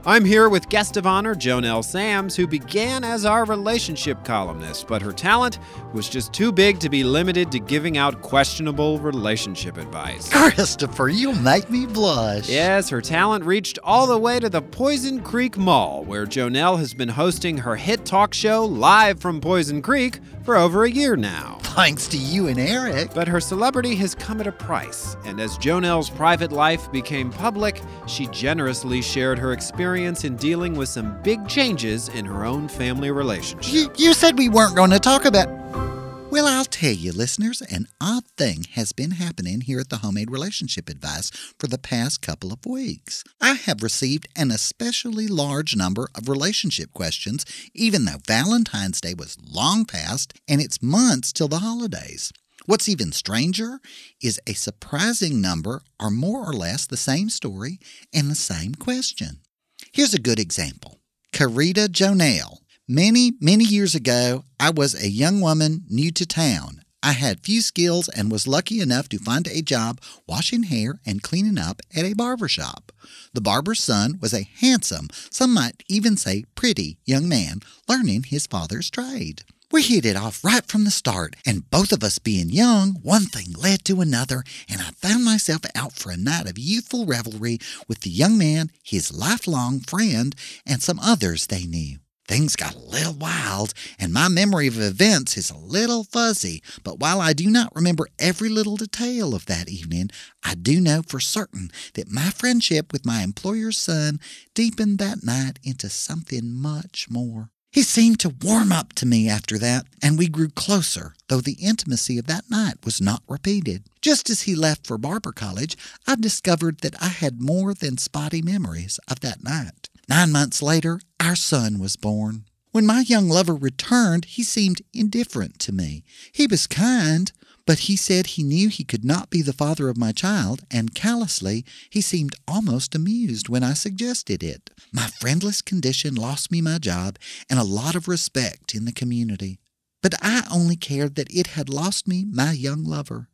I'm here with guest of honor JoNell Samms, who began as our relationship columnist, but her talent was just too big to be limited to giving out questionable relationship advice. Christopher, you make me blush. Yes, her talent reached all the way to the Poison Creek Mall, where JoNell has been hosting her hit talk show live from Poison Creek for over a year now. Thanks to you and Eric. But her celebrity has come at a price, and as JoNell's private life became public, she generously shared her experience in dealing with some big changes in her own family relationship. You, you said we weren't going to talk about. Well, I'll tell you, listeners, an odd thing has been happening here at the Homemade Relationship Advice for the past couple of weeks. I have received an especially large number of relationship questions, even though Valentine's Day was long past and it's months till the holidays. What's even stranger is a surprising number are more or less the same story and the same question. Here's a good example Carita JoNell. Many, many years ago, I was a young woman new to town. I had few skills and was lucky enough to find a job washing hair and cleaning up at a barber shop. The barber's son was a handsome, some might even say pretty, young man learning his father's trade. We hit it off right from the start, and both of us being young, one thing led to another, and I found myself out for a night of youthful revelry with the young man, his lifelong friend, and some others they knew. Things got a little wild, and my memory of events is a little fuzzy, but while I do not remember every little detail of that evening, I do know for certain that my friendship with my employer's son deepened that night into something much more. He seemed to warm up to me after that, and we grew closer, though the intimacy of that night was not repeated. Just as he left for Barber College, I discovered that I had more than spotty memories of that night. Nine months later, our son was born. When my young lover returned, he seemed indifferent to me. He was kind, but he said he knew he could not be the father of my child, and callously, he seemed almost amused when I suggested it. My friendless condition lost me my job and a lot of respect in the community. But I only cared that it had lost me my young lover.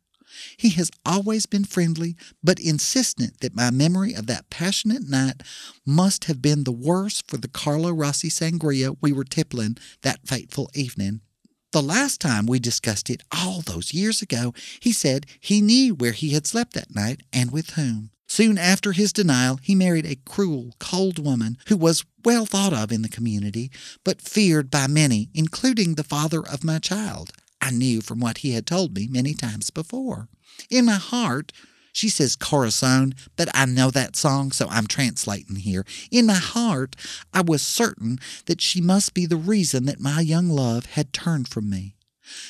He has always been friendly, but insistent that my memory of that passionate night must have been the worse for the Carlo Rossi sangria we were tippling that fateful evening. The last time we discussed it, all those years ago, he said he knew where he had slept that night and with whom. Soon after his denial, he married a cruel, cold woman who was well thought of in the community, but feared by many, including the father of my child. I knew from what he had told me many times before. In my heart, she says Corazon, but I know that song, so I'm translating here. In my heart, I was certain that she must be the reason that my young love had turned from me.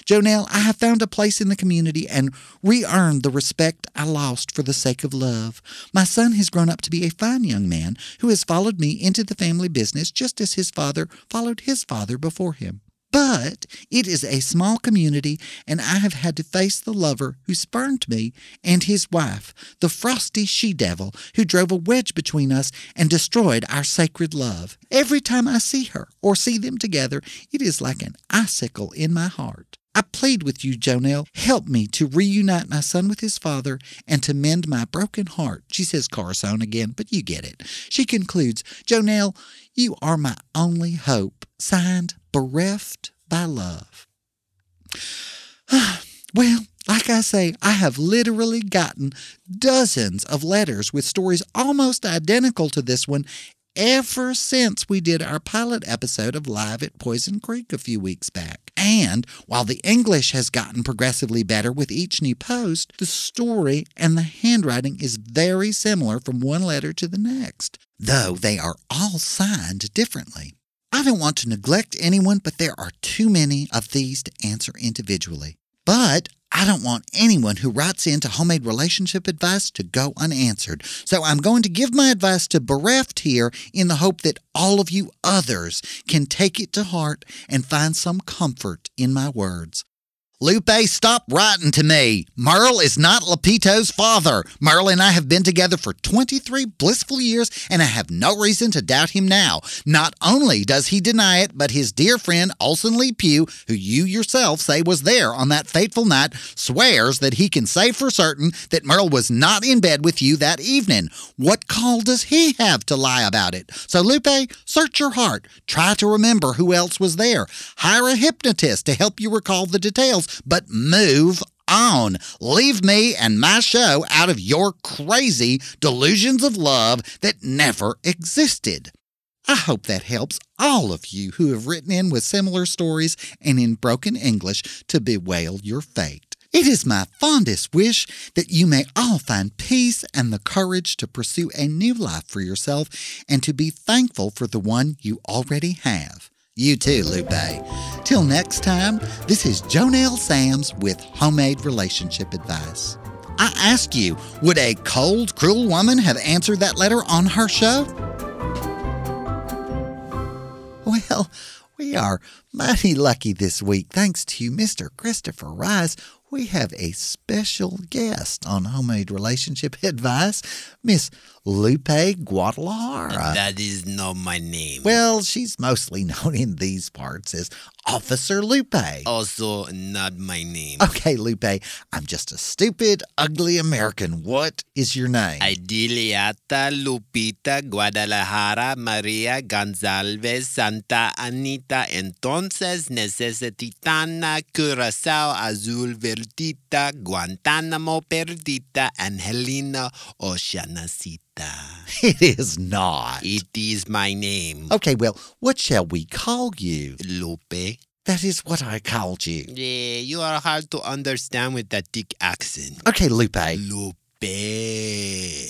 JoNell, I have found a place in the community and re earned the respect I lost for the sake of love. My son has grown up to be a fine young man who has followed me into the family business just as his father followed his father before him. But it is a small community, and I have had to face the lover who spurned me and his wife, the frosty she devil who drove a wedge between us and destroyed our sacred love. Every time I see her or see them together, it is like an icicle in my heart. I plead with you, JoNell, help me to reunite my son with his father and to mend my broken heart. She says Carson again, but you get it. She concludes, JoNell, you are my only hope. Signed, Bereft by Love. well, like I say, I have literally gotten dozens of letters with stories almost identical to this one ever since we did our pilot episode of Live at Poison Creek a few weeks back. And while the English has gotten progressively better with each new post, the story and the handwriting is very similar from one letter to the next, though they are all signed differently. I don't want to neglect anyone, but there are too many of these to answer individually. But I don't want anyone who writes in to homemade relationship advice to go unanswered. So I'm going to give my advice to Bereft here in the hope that all of you others can take it to heart and find some comfort in my words. Lupe, stop writing to me. Merle is not Lupito's father. Merle and I have been together for 23 blissful years, and I have no reason to doubt him now. Not only does he deny it, but his dear friend Olson Lee Pugh, who you yourself say was there on that fateful night, swears that he can say for certain that Merle was not in bed with you that evening. What call does he have to lie about it? So, Lupe, search your heart. Try to remember who else was there. Hire a hypnotist to help you recall the details but move on. Leave me and my show out of your crazy delusions of love that never existed. I hope that helps all of you who have written in with similar stories and in broken English to bewail your fate. It is my fondest wish that you may all find peace and the courage to pursue a new life for yourself and to be thankful for the one you already have. You too, Lupe. Till next time, this is JoNell Samms with Homemade Relationship Advice. I ask you, would a cold, cruel woman have answered that letter on her show? Well, we are mighty lucky this week. Thanks to Mr. Christopher Rice, we have a special guest on Homemade Relationship Advice, Miss Lupe Guadalajara. That is not my name. Well, she's mostly known in these parts as Officer Lupe. also not my name. Okay, Lupe, I'm just a stupid, ugly American. What is your name? Idiliata Lupita Guadalajara Maria Gonzalez Santa Anita Entonces Necesitana Curacao Azul Verdita Guantanamo Perdita Angelina Oceanacita. It is not. It is my name. Okay, well, what shall we call you? Lupe. That is what I called you. Yeah, you are hard to understand with that thick accent. Okay, Lupe. Lupe.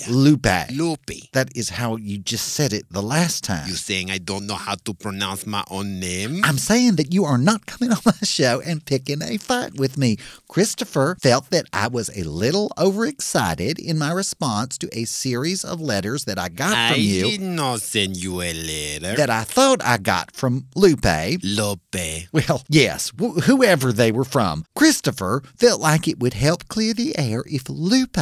Lupe. Lupe. That is how you just said it the last time. You saying I don't know how to pronounce my own name? I'm saying that you are not coming on my show and picking a fight with me. Christopher felt that I was a little overexcited in my response to a series of letters that I got I from you I did not send you a letter. that I thought I got from Lupe. Lupe. Well, yes, wh- whoever they were from. Christopher felt like it would help clear the air if Lupe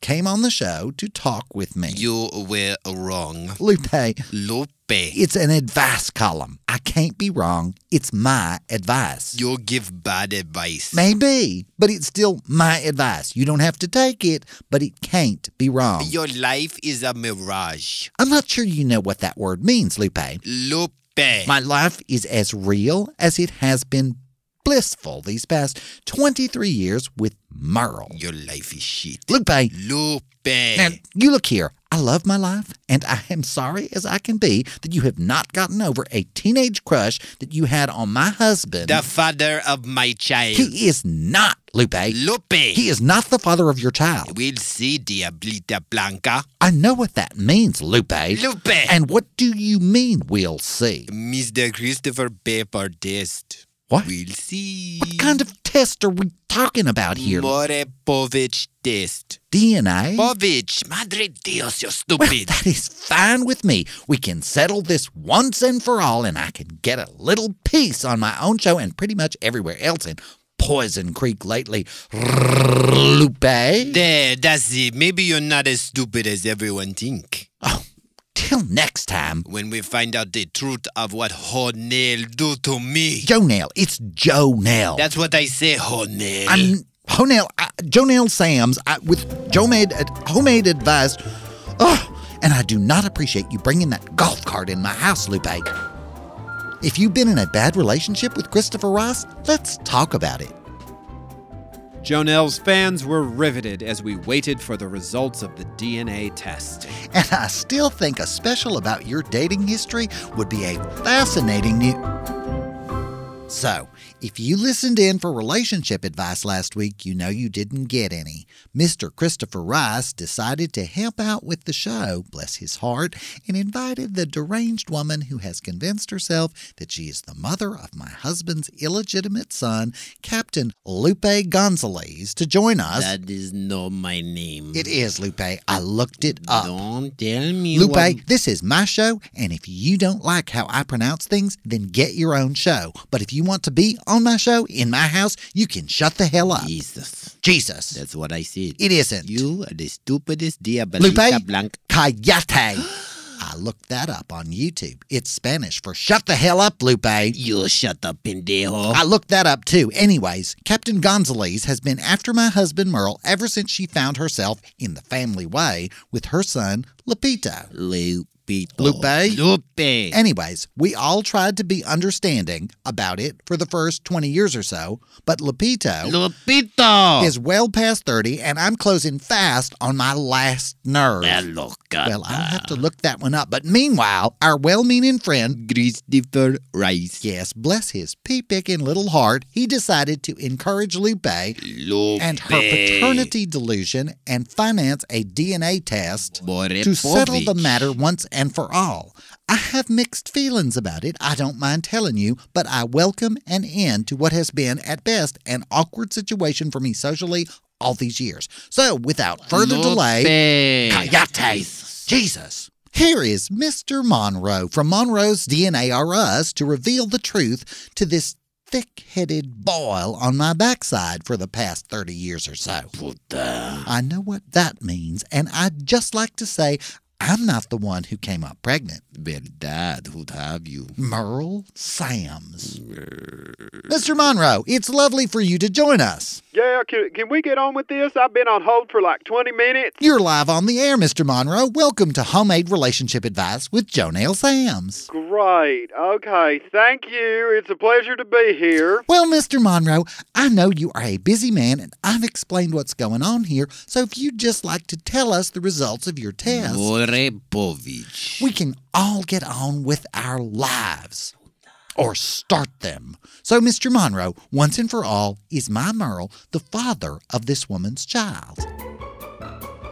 came on the show to talk with me. You were wrong. Lupe, Lupe. it's an advice column. I can't be wrong. It's my advice. You'll give bad advice. Maybe, but it's still my advice. You don't have to take it, but it can't be wrong. Your life is a mirage. I'm not sure you know what that word means, Lupe. Lupe. My life is as real as it has been blissful these past 23 years with Merle. Your life is shit. Lupe, Lupe. now you look here. I love my life, and I am sorry as I can be that you have not gotten over a teenage crush that you had on my husband. the father of my child. he is not, Lupe. Lupe. He is not the father of your child. We'll see, Diablita Blanca. I know what that means, Lupe. Lupe. And what do you mean we'll see? Mr. Christopher Pepper Test. What? We'll see. What kind of test are we talking about here? Maury Povich test. DNA? Povich, madre dios, you're Well, stupid. that is fine with me. We can settle this once and for all, and I can get a little peace on my own show and pretty much everywhere else in Poison Creek lately. Lupe? there, that's it. Maybe you're not as stupid as everyone think. Till next time. When we find out the truth of what Hornell do to me. Joe Nail, it's Joe Nail. That's what I say, Hornell. I'm uh, Joe Nail Sam's uh, with Joe made uh, homemade advice. Oh, and I do not appreciate you bringing that golf cart in my house, Lupe. If you've been in a bad relationship with Christopher Ross, let's talk about it. JoNell's fans were riveted as we waited for the results of the DNA test. And I still think a special about your dating history would be a fascinating new. So, if you listened in for relationship advice last week, you know you didn't get any. Mr. Christopher Rice decided to help out with the show, bless his heart, and invited the deranged woman who has convinced herself that she is the mother of my husband's illegitimate son, Captain Lupe Gonzalez, to join us. That is not my name. it is Lupe. I looked it up. Don't tell me Lupe, what- this is my show, and if you don't like how I pronounce things, then get your own show. But if you want to be on my show, in my house, you can shut the hell up. Jesus. Jesus. That's what I said. It isn't. You are the stupidest diabolita Lupe, blanca. Cayate. I looked that up on YouTube. It's Spanish for shut the hell up, Lupe. You shut up, pendejo. I looked that up too. Anyways, Captain Gonzalez has been after my husband Merle ever since she found herself in the family way with her son, Lupito. Lupito. Lupe? Lupe. Anyways, we all tried to be understanding about it for the first 20 years or so, but Lupito Lupito. is well past 30 and I'm closing fast on my last nerve. Well, I'll have to look that one up. But meanwhile, our well meaning friend, Christopher Rice. yes, bless his pea picking little heart, he decided to encourage Lupe Lupe. and her paternity delusion and finance a DNA test to settle the matter once and for all. I have mixed feelings about it, I don't mind telling you, but I welcome an end to what has been, at best, an awkward situation for me socially all these years. So, without further delay. Jesus. Here is Mr. Monroe from Monroe's DNA R Us to reveal the truth to this thick headed boil on my backside for the past 30 years or so. I know what that means, and I'd just like to say I'm not the one who came up pregnant. Verdad, who'd have you? Merle Samms. Mr. Monroe, it's lovely for you to join us. Yeah, can, can we get on with this? I've been on hold for like 20 minutes. You're live on the air, Mr. Monroe. Welcome to Homemade Relationship Advice with JoNell Samms. Great. Okay. Thank you. It's a pleasure to be here. Well, Mr. Monroe, I know you are a busy man and I've explained what's going on here, so if you'd just like to tell us the results of your test, Boripovich. we can all get on with our lives. Or start them. So, Mr. Monroe, once and for all, is my Merle the father of this woman's child?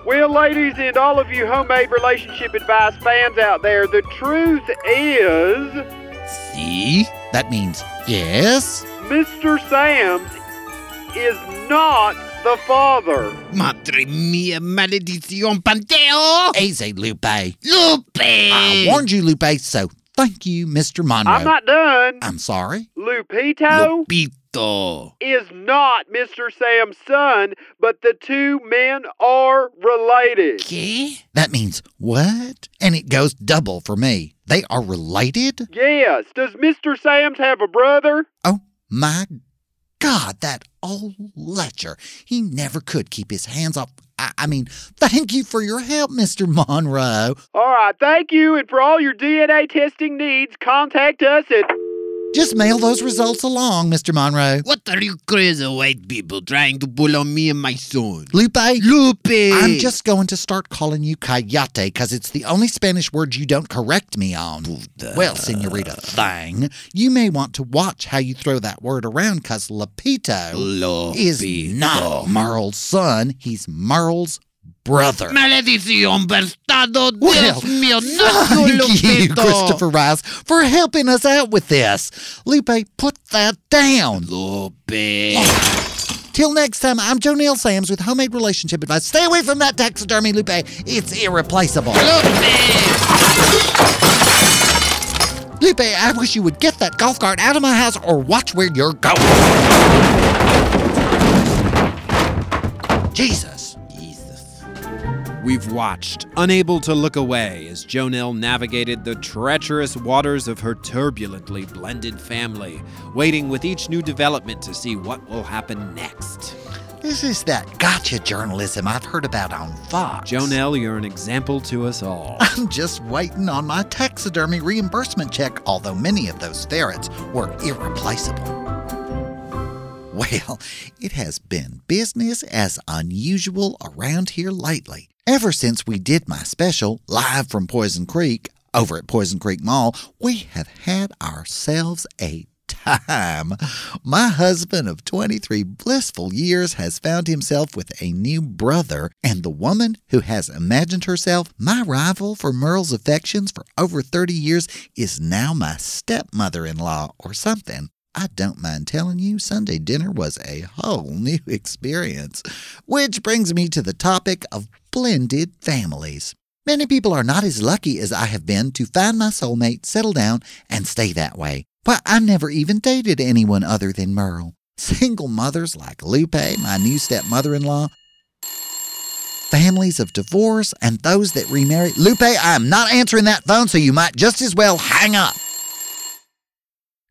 Well, ladies and all of you homemade relationship advice fans out there, the truth is See? That means yes? Mr. Samms is not the father. Madre mia, maledición, panteo! Easy, Lupe. Lupe! I warned you, Lupe, so thank you, Mr. Monroe. I'm not done. I'm sorry. Lupito Lupito. is not Mr. Sam's son, but the two men are related. ¿Qué? That means what? And it goes double for me. They are related? Yes. Does Mr. Samms have a brother? Oh my God, that old lecher. He never could keep his hands off. I, I mean, thank you for your help, Mr. Monroe. All right, thank you. And for all your DNA testing needs, contact us at. Just mail those results along, Mr. Monroe. What are you crazy white people trying to pull on me and my son? Lupe, Lupe! I'm just going to start calling you Cayate because it's the only Spanish word you don't correct me on. Well, Senorita Thang, you may want to watch how you throw that word around because Lapito is Lupito. not Merle's son. He's Merle's brother. Maledición Well, Dios mío, no, Thank you. Christopher Rice, for helping us out with this. Lupe, put that down. Lupe. Till next time, I'm Joe Neil Samms with Homemade Relationship Advice. Stay away from that taxidermy, Lupe. It's irreplaceable. Lupe, Lupe, I wish you would get that golf cart out of my house or watch where you're going. Jesus. We've watched, unable to look away, as JoNell navigated the treacherous waters of her turbulently blended family, waiting with each new development to see what will happen next. This is that gotcha journalism I've heard about on Fox. JoNell, you're an example to us all. I'm just waiting on my taxidermy reimbursement check, although many of those ferrets were irreplaceable. Well, it has been business as unusual around here lately. Ever since we did my special live from Poison Creek over at Poison Creek Mall, we have had ourselves a time. My husband of 23 blissful years has found himself with a new brother, and the woman who has imagined herself my rival for Merle's affections for over 30 years is now my stepmother in law or something. I don't mind telling you, Sunday dinner was a whole new experience. Which brings me to the topic of blended families. Many people are not as lucky as I have been to find my soulmate, settle down, and stay that way. Why, I never even dated anyone other than Merle. Single mothers like Lupe, my new stepmother in law, families of divorce, and those that remarry. Lupe, I am not answering that phone, so you might just as well hang up.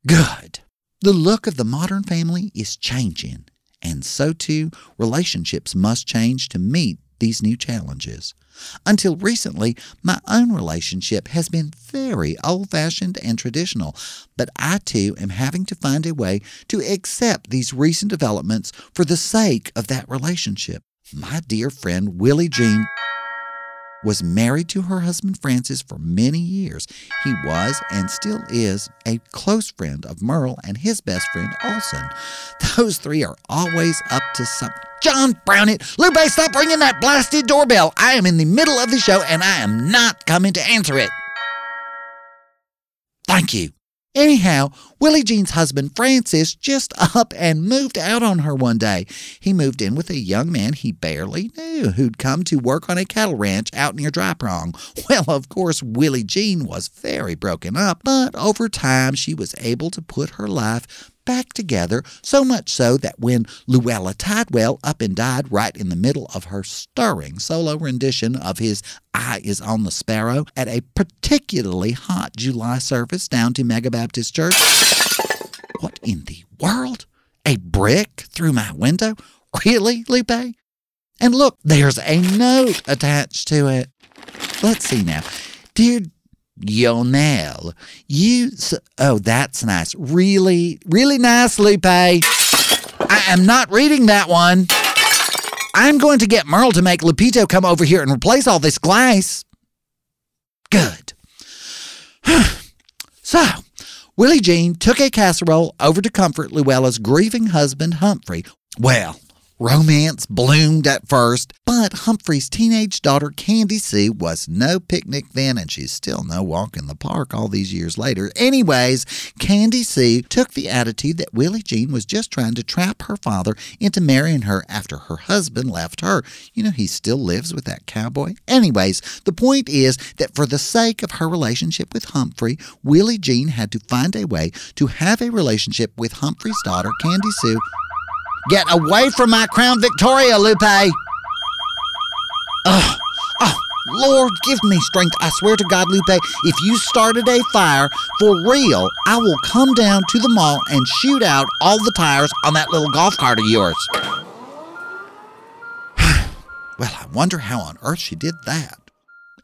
Good. The look of the modern family is changing, and so too relationships must change to meet these new challenges. Until recently, my own relationship has been very old fashioned and traditional, but I too am having to find a way to accept these recent developments for the sake of that relationship. My dear friend Willie Jean was married to her husband Francis for many years. He was and still is a close friend of Merle and his best friend Olson. Those three are always up to something. John Brown it. Lupe, stop ringing that blasted doorbell. I am in the middle of the show and I am not coming to answer it. Thank you. Anyhow, Willie Jean's husband Francis just up and moved out on her one day. He moved in with a young man he barely knew who'd come to work on a cattle ranch out near Dry Prong. Well, of course, Willie Jean was very broken up, but over time she was able to put her life back together, so much so that when Luella Tidwell up and died right in the middle of her stirring solo rendition of his Eye is on the Sparrow at a particularly hot July service down to Mega Baptist Church. What in the world? A brick through my window? Really, Lupe? And look, there's a note attached to it. Let's see now. Dear Yonel, you. S- oh, that's nice. Really, really nice, Lupe. I am not reading that one. I'm going to get Merle to make Lupito come over here and replace all this glass. Good. so, Willie Jean took a casserole over to comfort Luella's grieving husband, Humphrey. Well, Romance bloomed at first, but Humphrey's teenage daughter Candy Sue was no picnic then, and she's still no walk in the park all these years later. Anyways, Candy Sue took the attitude that Willie Jean was just trying to trap her father into marrying her after her husband left her. You know, he still lives with that cowboy. Anyways, the point is that for the sake of her relationship with Humphrey, Willie Jean had to find a way to have a relationship with Humphrey's daughter, Candy Sue. Get away from my Crown Victoria, Lupe! Oh, oh, Lord, give me strength. I swear to God, Lupe, if you started a fire for real, I will come down to the mall and shoot out all the tires on that little golf cart of yours. well, I wonder how on earth she did that.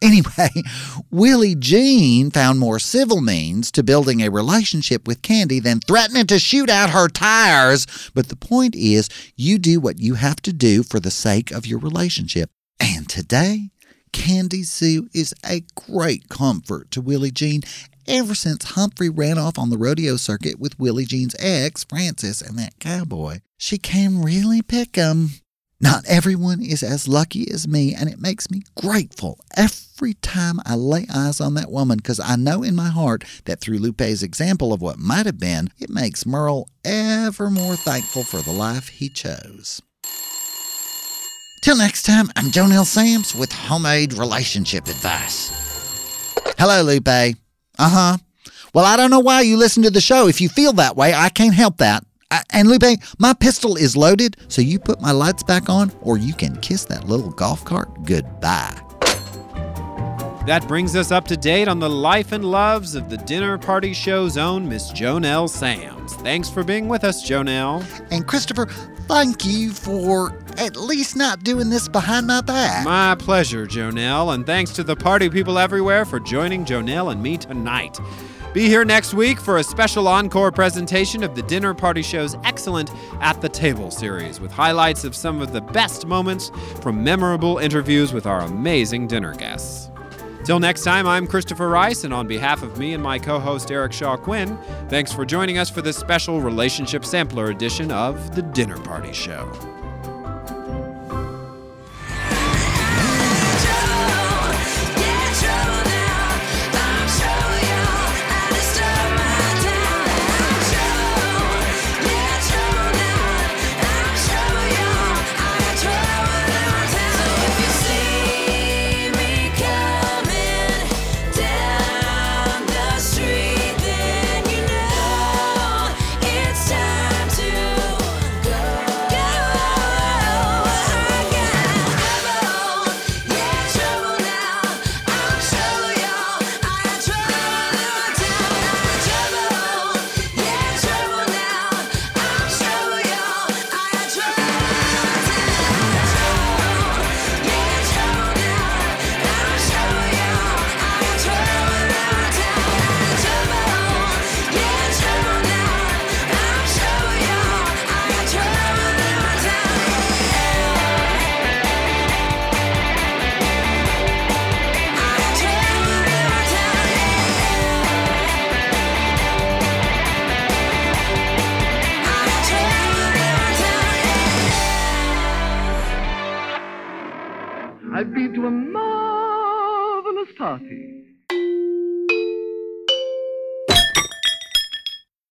Anyway, Willie Jean found more civil means to building a relationship with Candy than threatening to shoot out her tires. But the point is, you do what you have to do for the sake of your relationship. And today, Candy Sue is a great comfort to Willie Jean ever since Humphrey ran off on the rodeo circuit with Willie Jean's ex, Francis, and that cowboy. She can really pick 'em. Not everyone is as lucky as me, and it makes me grateful every time I lay eyes on that woman because I know in my heart that through Lupe's example of what might have been, it makes Merle ever more thankful for the life he chose. Till next time, I'm JoNell Samms with Homemade Relationship Advice. Hello, Lupe. Uh huh. Well, I don't know why you listen to the show. If you feel that way, I can't help that. I, and Lupe, my pistol is loaded, so you put my lights back on, or you can kiss that little golf cart goodbye. That brings us up to date on the life and loves of the dinner party show's own Miss JoNell Samms. Thanks for being with us, JoNell. And Christopher, thank you for at least not doing this behind my back. My pleasure, JoNell, and thanks to the party people everywhere for joining JoNell and me tonight. Be here next week for a special encore presentation of the Dinner Party Show's excellent At the Table series with highlights of some of the best moments from memorable interviews with our amazing dinner guests. Till next time, I'm Christopher Rice, and on behalf of me and my co host Eric Shaw Quinn, thanks for joining us for this special relationship sampler edition of The Dinner Party Show. Party.